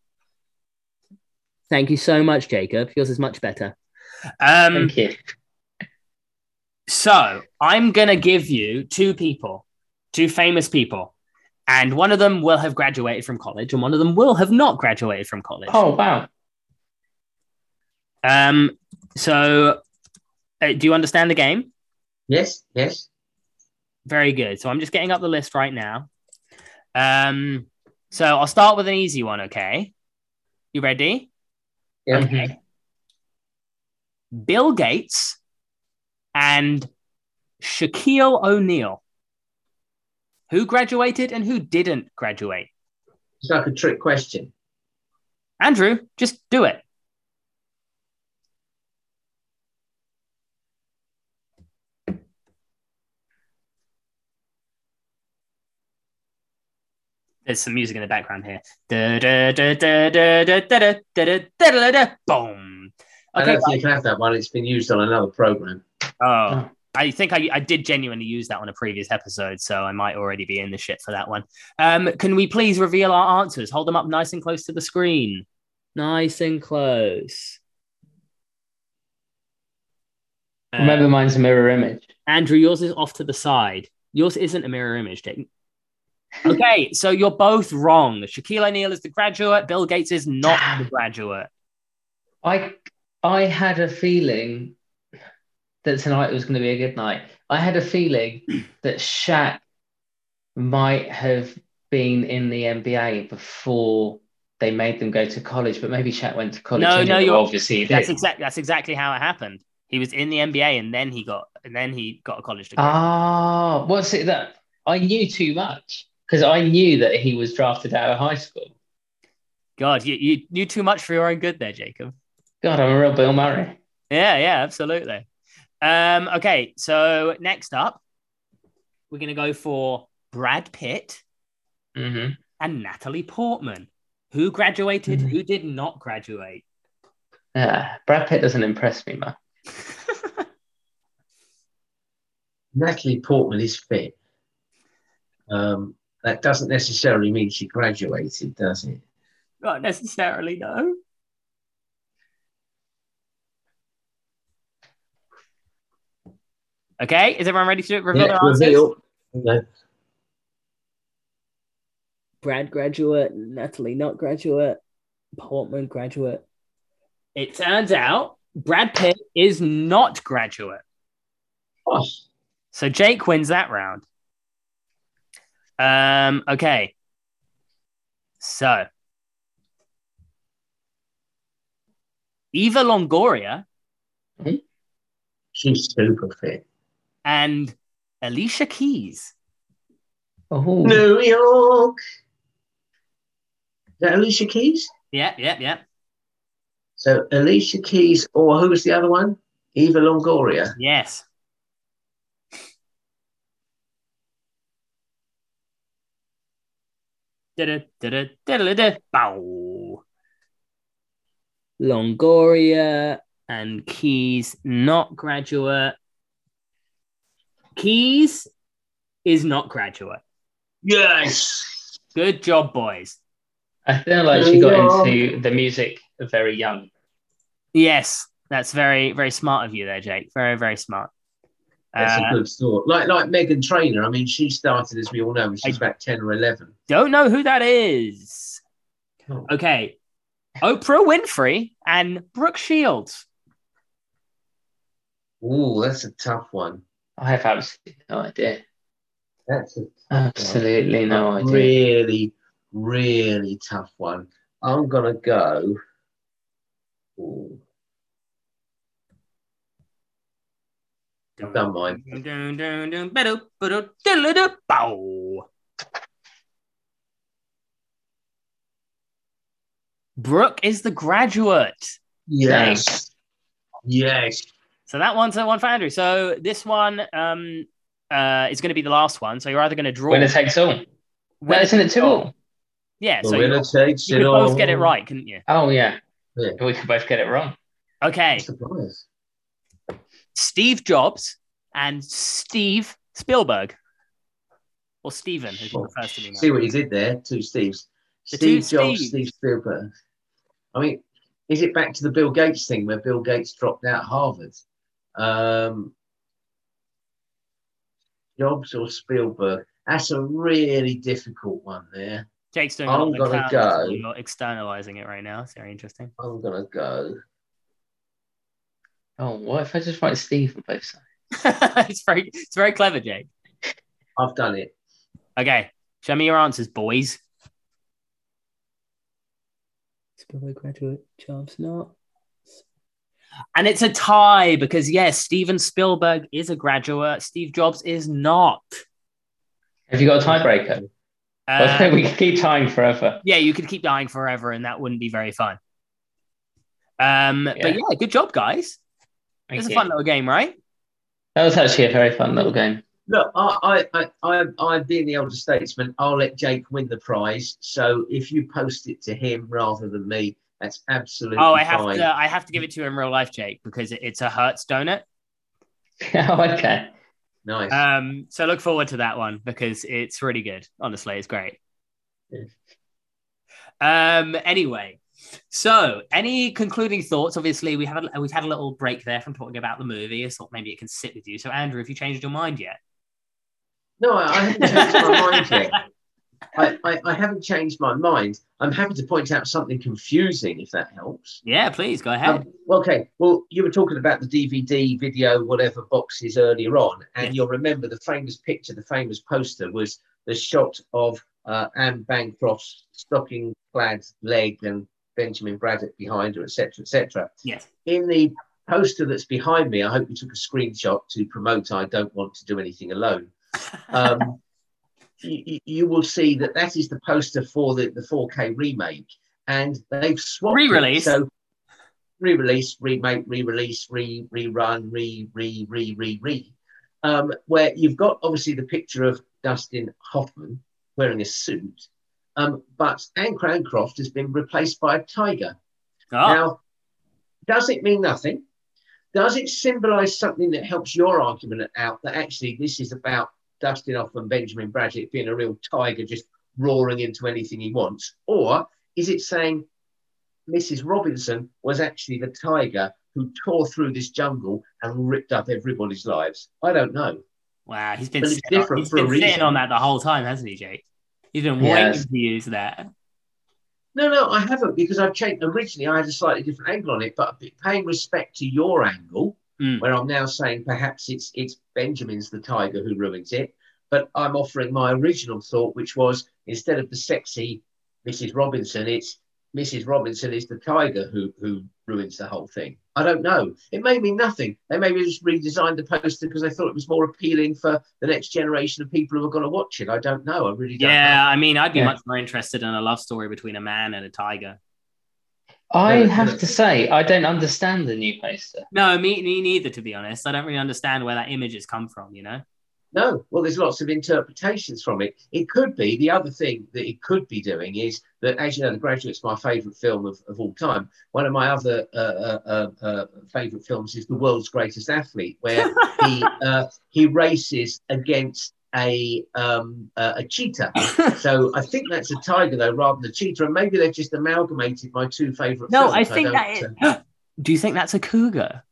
Thank you so much, Jacob. Yours is much better. Um, Thank you. So I'm going to give you two people, two famous people, and one of them will have graduated from college, and one of them will have not graduated from college. Oh wow! Um. So, uh, do you understand the game? Yes. Yes. Very good. So I'm just getting up the list right now. Um, so I'll start with an easy one, okay? You ready? Yeah. Okay. Bill Gates and Shaquille O'Neal. Who graduated and who didn't graduate? It's like a trick question. Andrew, just do it. There's some music in the background here. Boom. I don't think you can have that one. It's been used on another program. Oh, I think I, I did genuinely use that on a previous episode, so I might already be in the shit for that one. Um, can we please reveal our answers? Hold them up nice and close to the screen. Nice and close. Remember, mine's a mirror image. Andrew, yours is off to the side. Yours isn't a mirror image, Jake. Okay, so you're both wrong. Shaquille O'Neal is the graduate. Bill Gates is not the graduate. I I had a feeling that tonight was going to be a good night. I had a feeling that Shaq might have been in the NBA before they made them go to college, but maybe Shaq went to college. No, no, you're obviously that's exactly that's exactly how it happened. He was in the NBA and then he got and then he got a college degree. Ah, what's it that I knew too much because I knew that he was drafted out of high school. God, you, you knew too much for your own good there, Jacob. God, I'm a real Bill Murray. Yeah, yeah, absolutely. Um, okay, so next up, we're going to go for Brad Pitt mm-hmm. and Natalie Portman. Who graduated? Mm-hmm. Who did not graduate? Yeah, Brad Pitt doesn't impress me, man. Natalie Portman is fit. Um, that doesn't necessarily mean she graduated, does it? Not necessarily, no. Okay, is everyone ready to reveal yeah, their answers? Okay. Brad graduate, Natalie not graduate, Portman graduate. It turns out Brad Pitt is not graduate. Oh. So Jake wins that round. Um, okay. So Eva Longoria. Mm-hmm. She's super fit and Alicia Keys. Oh. New York. Is that Alicia Keys? Yeah, yeah, yeah. So Alicia Keys, or who was the other one? Eva Longoria. Yes. Longoria and Keys, not graduate. Keys is not graduate. Yes. Good job, boys. I feel like she got into the music very young. Yes, that's very, very smart of you there, Jake. Very, very smart. That's Uh, a good thought. Like like Meghan Trainor. I mean, she started, as we all know, when she was about ten or eleven. don't know who that is. Oh. Okay. Oprah Winfrey and Brooke Shields. Ooh, that's a tough one. I have absolutely no idea. That's a Absolutely no a idea. really, really tough one. I'm gonna go. Ooh, ba-do, diddle-da. Brooke is the graduate. Yes. Yes. So that one's a one for Andrew. So this one um, uh, is going to be the last one. So you're either going to draw. Winner takes all. No, Winner isn't it takes two all. all? Yeah. The So winner you, takes you it could all. both get it right, couldn't you? Oh yeah. Yeah. We could both get it wrong. Okay. I'm. Steve Jobs and Steve Spielberg. Or Steven, as he prefers to be. See what he did there? Two Steves. The two Steve Jobs, Steves. Steve Spielberg. I mean, is it back to the Bill Gates thing where Bill Gates dropped out of Harvard? Um, Jobs or Spielberg? That's a really difficult one there. Jake's doing I'm a lot of gonna go. You're not externalizing it right now. It's very interesting. I'm gonna go. Oh, what if I just write Steve on both sides? it's very it's very clever, Jake. I've done it. Okay. Show me your answers, boys. Spielberg graduate, Jobs not. And it's a tie because yes, Steven Spielberg is a graduate. Steve Jobs is not. Have you got a tiebreaker? I Uh, we could keep tying forever. yeah, you could keep dying forever, and that wouldn't be very fun. Um, but Yeah. yeah, good job, guys. Thank It's a fun little game, right? That was actually a very fun little game. Look, I, I, I, I, I, being the older statesman, I'll let Jake win the prize. So if you post it to him rather than me, that's absolutely Oh, I have fine. to. I have to give it to you in real life, Jake, because it's a Hertz donut. oh, okay. Nice. Um, so look forward to that one because it's really good. Honestly, it's great. Um. Anyway, so any concluding thoughts? Obviously, we have a, we've had a little break there from talking about the movie. I thought maybe it can sit with you. So, Andrew, have you changed your mind yet? no, I haven't changed my mind yet. I, I, I haven't changed my mind. I'm happy to point out something confusing if that helps. Yeah, please go ahead. Um, okay, well, you were talking about the DVD, video, whatever boxes earlier on, and Yes. you'll remember the famous picture, the famous poster was the shot of uh, Anne Bancroft's stocking clad leg and Benjamin Braddock behind her, etc., etc. yes. In the poster that's behind me, I hope you took a screenshot to promote I don't want to do anything alone. Um, you, you- will see that that is the poster for the, the 4K remake, and they've swapped. Re-release. So re-release, remake, re-release, re rerun, re re re re re. Um, where you've got obviously the picture of Dustin Hoffman wearing a suit, um, but Anne Crancroft has been replaced by a tiger. Oh, Now, does it mean nothing? Does it symbolize something that helps your argument out that actually this is about Dustin Hoffman, Benjamin Braddock being a real tiger just roaring into anything he wants? Or is it saying Mrs. Robinson was actually the tiger who tore through this jungle and ripped up everybody's lives? I don't know. wow. He's been But sitting, on, he's been sitting on that the whole time, hasn't he, Jake? He's been waiting Yes. to use that. No, no, I haven't because I've changed. Originally, I had a slightly different angle on it, but paying respect to your angle, Mm. where I'm now saying perhaps it's it's Benjamin's the tiger who ruins it, but I'm offering my original thought, which was instead of the sexy Mrs. Robinson, it's Mrs. Robinson is the tiger who who ruins the whole thing. I don't know. It may mean nothing. They maybe just redesigned the poster because they thought it was more appealing for the next generation of people who are going to watch it. I don't know. I really don't Yeah, know. I mean, I'd be Yeah. much more interested in a love story between a man and a tiger. I Yeah, have yeah. to say, I don't understand the new poster. No, me, me neither, to be honest. I don't really understand where that image has come from, you know? No, well, there's lots of interpretations from it. It could be the other thing that it could be doing is that, as you know, The Graduate's my favourite film of, of all time. One of my other uh, uh, uh, uh favourite films is The World's Greatest Athlete, where he uh, he races against a um, a cheetah. so I think that's a tiger though, rather than a cheetah. And maybe they've just amalgamated my two favourite. No, films. I think I that. Is... Do you think that's a cougar?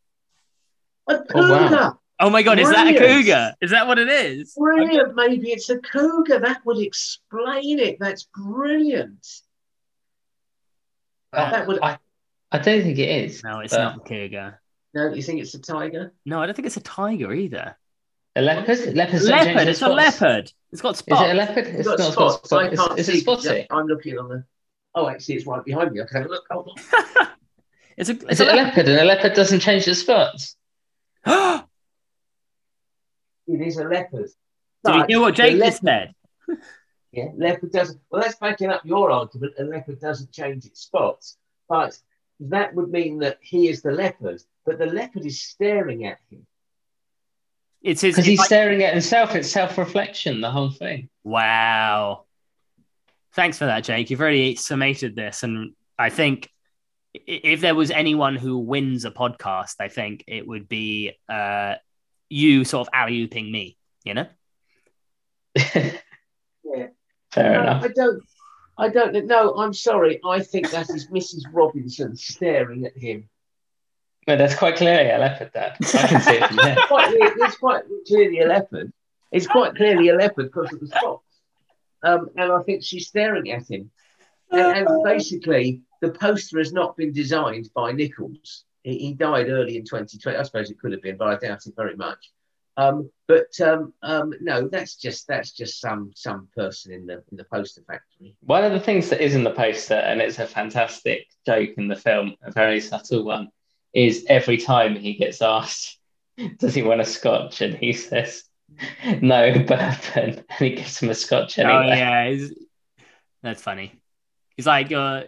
A cougar. Oh, wow. Oh my god, Brilliant. is that a cougar? Is that what it is? Brilliant. Maybe it's a cougar. That would explain it. That's brilliant. Uh, that would. I, I don't think it is. No, it's but... not a cougar. No, you think it's a tiger? No, I don't think it's a tiger either. A leopard? Leopard. leopard. It's a leopard. It's got spots. Is it a leopard? It's, it's not spots. got spots. I can't is, see. Is it spotty? I'm looking on the. Oh, actually, it's right behind me. I can have a look. Hold on. it's a. It's is a it leopard. a leopard? And a leopard doesn't change its spots. it is a leopard. Did you hear what Jake just said? yeah, leopard doesn't. Well, that's backing up your argument. A leopard doesn't change its spots, but that would mean that he is the leopard, but the leopard is staring at him. It's his because he's like... staring at himself. It's self-reflection, the whole thing. Wow. Thanks for that, Jake. You've already summated this, and I think if there was anyone who wins a podcast, I think it would be uh, you sort of alley ooping me, you know? yeah. Fair no, enough. I don't I don't know. I'm sorry. I think that is Mrs. Robinson staring at him. No, that's quite clearly a leopard there. I can see it from there. it's, quite, clearly a leopard. It's quite clearly a leopard because of the spots. Um, and I think she's staring at him. And, and, basically, the poster has not been designed by Nichols. He, he died early in 2020. I suppose it could have been, but I doubt it very much. Um, but um, um, no, that's just that's just some some person in the in the poster factory. One of the things that is in the poster, and it's a fantastic joke in the film, a very subtle one, is every time he gets asked, "Does he want a scotch?" and he says, "No, bourbon," and he gives him a scotch oh, anyway. Oh yeah, that's funny. He's like, "Your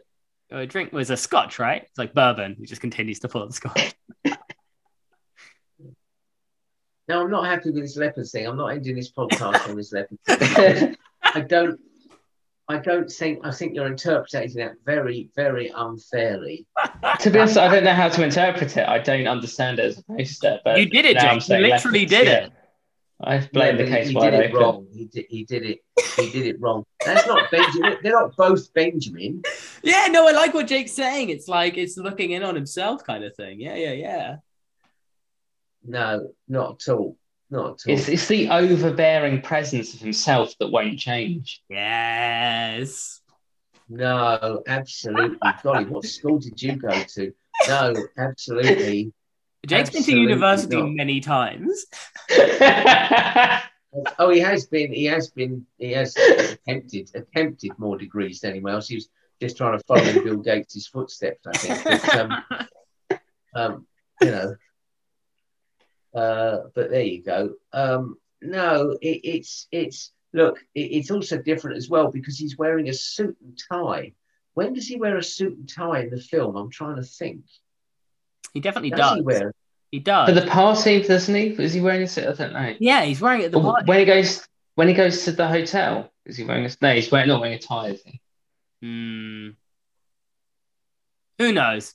your drink was a scotch, right?" It's like bourbon. He just continues to pull the scotch. No, I'm not happy with this leopard thing. I'm not ending this podcast on this leopard thing. I don't. I don't think. I think you're interpreting that very, very unfairly. to be honest, I don't know how to interpret it. I don't understand it as a poster. But you did it, James. You literally did it. I blame yeah, the case he, he did it wrong. He did, he did it. He did it wrong. That's not Benjamin. They're not both Benjamin. Yeah, no, I like what Jake's saying. It's like it's looking in on himself, kind of thing. Yeah, yeah, yeah. No, not at all. Not at all. It's, it's the overbearing presence of himself that won't change. Yes. No, absolutely. Golly, what school did you go to? No, absolutely. Jake's been to university not. many times. oh, he has been. He has been. He has attempted attempted more degrees than anyone else. He was just trying to follow in Bill Gates' footsteps, I think. But, um, um, you know, uh, but there you go. Um, no, it, it's it's look. It, it's also different as well because he's wearing a suit and tie. When does he wear a suit and tie in the film? I'm trying to think. He definitely does. does. He, wear? he does. For the party, doesn't he? Is he wearing a suit? I don't know. Yeah, he's wearing it at the party. When he goes when he goes to the hotel, is he wearing a suit? no? He's wearing not wearing a tie, is he? Hmm. Who knows?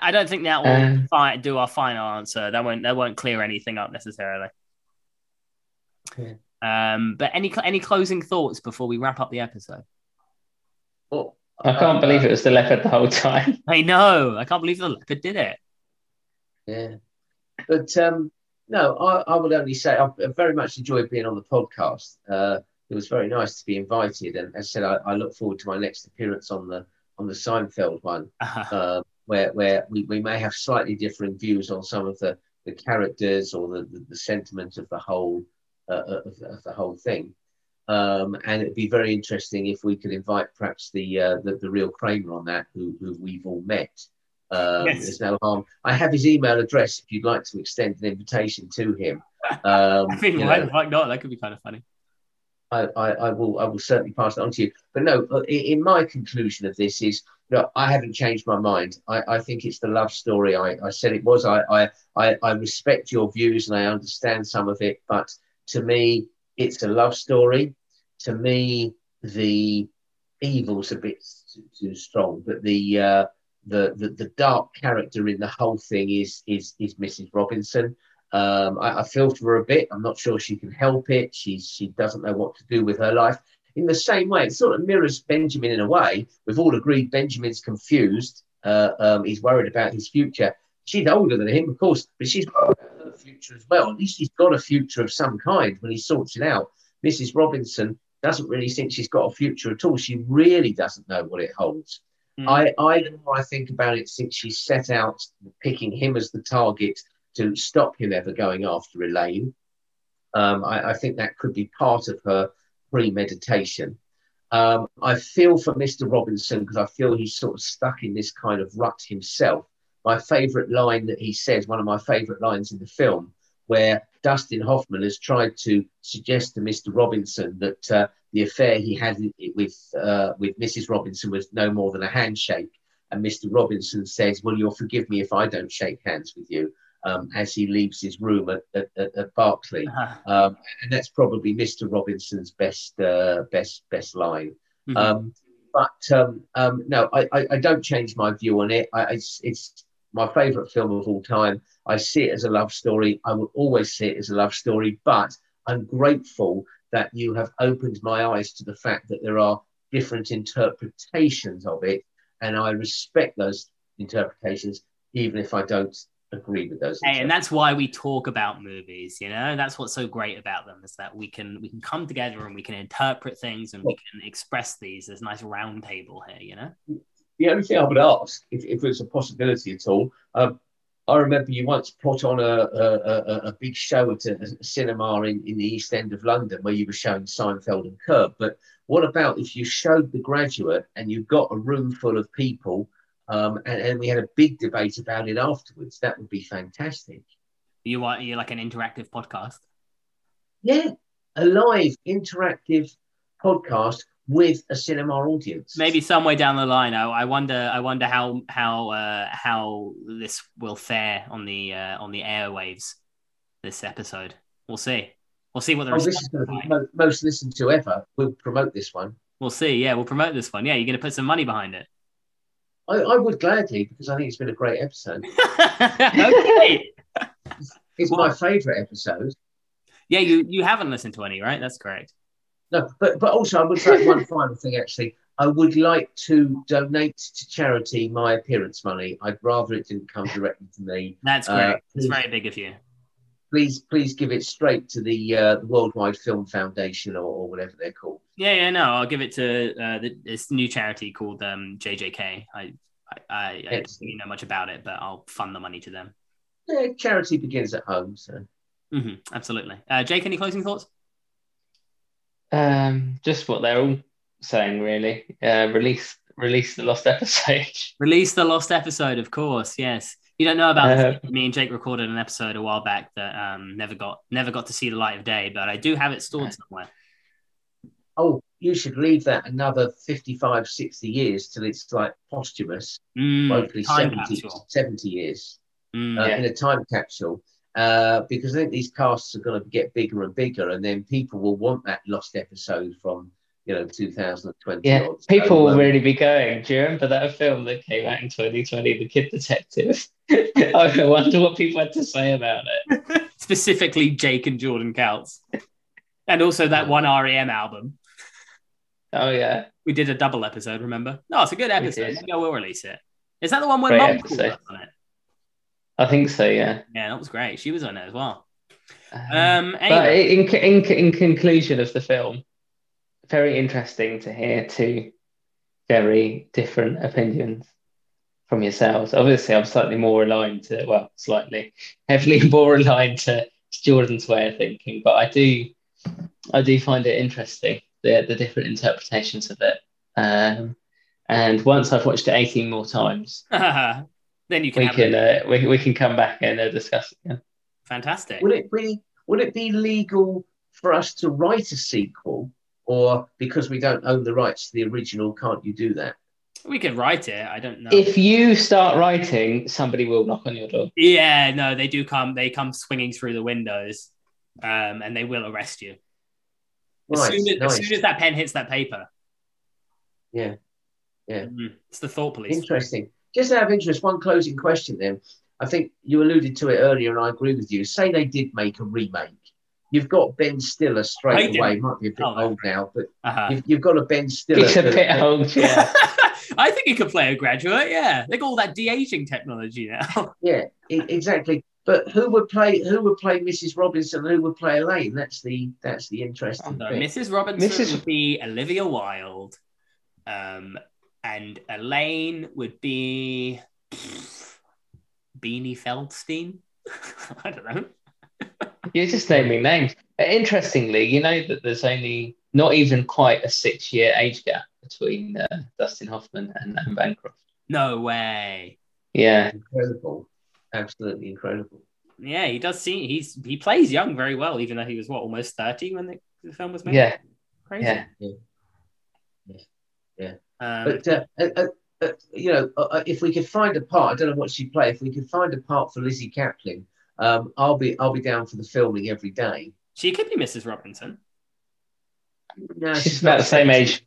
I don't think that will um, fi- do our final answer. That won't that won't clear anything up necessarily. Yeah. Um, but any any closing thoughts before we wrap up the episode? Well, I can't uh, believe it was the leopard the whole time. I know. I can't believe the leopard did it. Yeah, but um, no, I, I would only say I very much enjoyed being on the podcast. Uh, it was very nice to be invited, and as I said, I, I look forward to my next appearance on the on the Seinfeld one. Uh-huh. Um, where where we, we may have slightly different views on some of the, the characters or the, the, the sentiment of the whole uh, uh, of, of, the whole thing. Um, and it'd be very interesting if we could invite perhaps the uh, the, the, real Kramer on that, who, who we've all met. Um, yes. There's no harm. I have his email address if you'd like to extend an invitation to him. Um, I think why fuck not? That could be kind of funny. I, I, I, will I will certainly pass it on to you. But no, uh, in, my conclusion of this is no, I haven't changed my mind. I, I think it's the love story. I, I said it was. I, I, I respect your views and I understand some of it, but To me, it's a love story. To me, the evil's a bit too, too strong, but the, uh, the the the dark character in the whole thing is is is Mrs. Robinson. Um, I, I feel for her a bit. I'm not sure she can help it. She's she doesn't know what to do with her life. In the same way, it sort of mirrors Benjamin in a way. We've all agreed Benjamin's confused. Uh, um, he's worried about his future. She's older than him, of course, but she's got her future as well. At least he's got a future of some kind when he sorts it out. Mrs. Robinson doesn't really think she's got a future at all. She really doesn't know what it holds. Mm. I, I, the more I think about it, since she set out picking him as the target to stop him ever going after Elaine, um, I, I, think that could be part of her premeditation. Um, I feel for Mr. Robinson because I feel he's sort of stuck in this kind of rut himself. My favourite line that he says, one of my favourite lines in the film, where Dustin Hoffman has tried to suggest to Mr. Robinson that uh, the affair he had with uh, with Mrs. Robinson was no more than a handshake, and Mr. Robinson says, "Well, you'll forgive me if I don't shake hands with you." Um, as he leaves his room at, at, at, Berkeley, uh-huh. um, and that's probably Mr. Robinson's best uh, best best line. Mm-hmm. Um, but um, um, no, I, I, I, don't change my view on it. I, it's, it's my favourite film of all time. I see it as a love story. I will always see it as a love story, but I'm grateful that you have opened my eyes to the fact that there are different interpretations of it. And I respect those interpretations, even if I don't agree with those. Hey, and that's why we talk about movies, you know, that's what's so great about them is that we can we can come together and we can interpret things and we can express these. There's a nice round table here, you know. The only thing I would ask, if, if it's a possibility at all, um, I remember you once put on a, a, a, big show at a, a, cinema in, in the East End of London where you were showing Seinfeld and Curb. But what about if you showed The Graduate and you got a room full of people um, and, and, we had a big debate about it afterwards? That would be fantastic. You are you like an interactive podcast? Yeah, a live interactive podcast with a cinema audience. Maybe somewhere down the line, I, I wonder. I wonder how how uh, how this will fare on the uh, on the airwaves. This episode, we'll see. We'll see what the oh, this is going to be most, most listened to ever. We'll promote this one. We'll see. Yeah, we'll promote this one. Yeah, you're going to put some money behind it. I, I would gladly because I think it's been a great episode. okay. it's, it's my favourite episode. Yeah, you you haven't listened to any, right? That's correct. No, but but also I would say one final thing actually. I would like to donate to charity my appearance money. I'd rather it didn't come directly to me. That's uh, great. Uh, it's very big of you. Please, please give it straight to the, uh, Worldwide Film Foundation or, or, whatever they're called. Yeah, yeah, no, I'll give it to uh, the, this new charity called um, JJK. I, I, I, I don't really know much about it, but I'll fund the money to them. Yeah, charity begins at home, so. Mm-hmm, absolutely. Uh, Jake, any closing thoughts? Um, just what they're all saying, really. Uh, release, release the lost episode. Release the lost episode, of course. Yes. You don't know about uh, Me and Jake recorded an episode a while back that um, never got never got to see the light of day, but I do have it stored somewhere. Oh, you should leave that another 55, 60 years till it's like posthumous. Mm, hopefully 70, 70 years mm, uh, yeah. in a time capsule. Uh, because I think these casts are going to get bigger and bigger, and then people will want that lost episode from you know 2020. Yeah, people will really be going. Do you remember that film that came out in 2020, The Kid Detective? I wonder what people had to say about it. Specifically, Jake and Jordan Counts, and also that one REM album. Oh yeah, we did a double episode. Remember? No, it's a good episode. Maybe I will release it. Is that the one where Mom was on it? I think so. Yeah. Yeah, that was great. She was on it as well. Um, um anyway. But in, in in conclusion of the film, very interesting to hear two very different opinions from yourselves. Obviously, I'm slightly more aligned to well, slightly heavily more aligned to, to Jordan's way of thinking, but I do I do find it interesting the the different interpretations of it. Um, and once I've watched it 18 more times, then you can we can uh, we, we can come back and uh, discuss it. Yeah. Fantastic. Would it be would it be legal for us to write a sequel, or because we don't own the rights to the original, can't you do that? We can write it. I don't know. If you start writing, somebody will knock on your door. Yeah, no, they do come. They come swinging through the windows. um, and they will arrest you. As, Right, soon as, nice. as soon as that pen hits that paper. Yeah. Yeah. Mm, it's the thought police. Interesting. Just out of interest, one closing question then. I think you alluded to it earlier, and I agree with you. Say they did make a remake. You've got Ben Stiller I straight didn't. away. Might be a bit Oh, old now, but Uh-huh. you've, you've got a Ben Stiller. It's a that- bit old, yeah. I think he could play a graduate. Yeah, they got all that de aging technology now. Yeah, exactly. But who would play? Who would play Mrs. Robinson? Who would play Elaine? That's the that's the interesting So thing. Mrs. Robinson Mrs. would be Olivia Wilde, um, and Elaine would be Beanie Feldstein. I don't know. You're just naming names. Interestingly, you know that there's only not even quite a six year age gap between uh, Dustin Hoffman and Anne Bancroft. No way. Yeah. Incredible, absolutely incredible. Yeah, he does seem he's he plays young very well, even though he was what almost thirty when the, the film was made. Yeah. crazy. Yeah. Um, But uh, uh, uh, uh, you know, uh, uh, if we could find a part, I don't know what she'd play. If we could find a part for Lizzy Caplan, um, I'll be I'll be down for the filming every day. she could be Mrs. Robinson. No, She's not about the same sexy. age.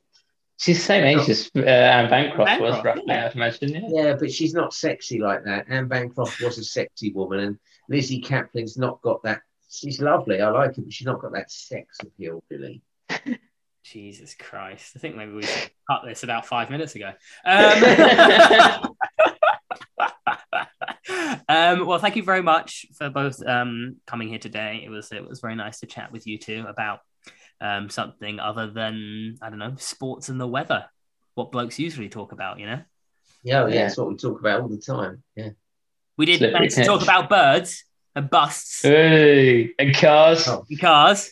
She's the same age as uh, Anne Bancroft was, roughly, yeah. I'd imagine. Yeah. Yeah, but she's not sexy like that. Anne Bancroft was a sexy woman, and Lizzy Caplan's not got that. She's lovely. I like her, but she's not got that sex appeal, really. Jesus Christ! I think maybe we should cut this about five minutes ago. Um, um, well, thank you very much for both um, coming here today. It was it was very nice to chat with you two about um, something other than I don't know sports and the weather. What blokes usually talk about, you know. Yeah, yeah, Yeah. that's what we talk about all the time. Yeah. We did Slippery manage to talk about birds and busts Hey, and cars. Oh. and cars.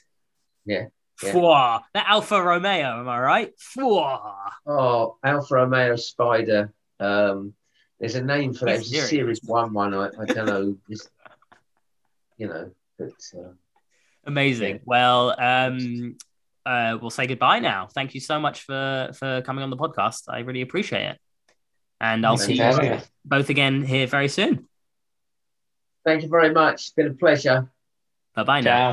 Yeah, yeah. Fwah. That Alfa Romeo, am I right? Fwah. Oh, Alfa Romeo Spider. Um, there's a name for that. It's a Series One one. I, I don't know. It's, you know, but uh, Amazing. Yeah. Well, um, uh, we'll say goodbye now. Thank you so much for for coming on the podcast. I really appreciate it, and I'll Thanks see you having both again here very soon. thank you very much. It's been a pleasure. Bye bye now. Ciao.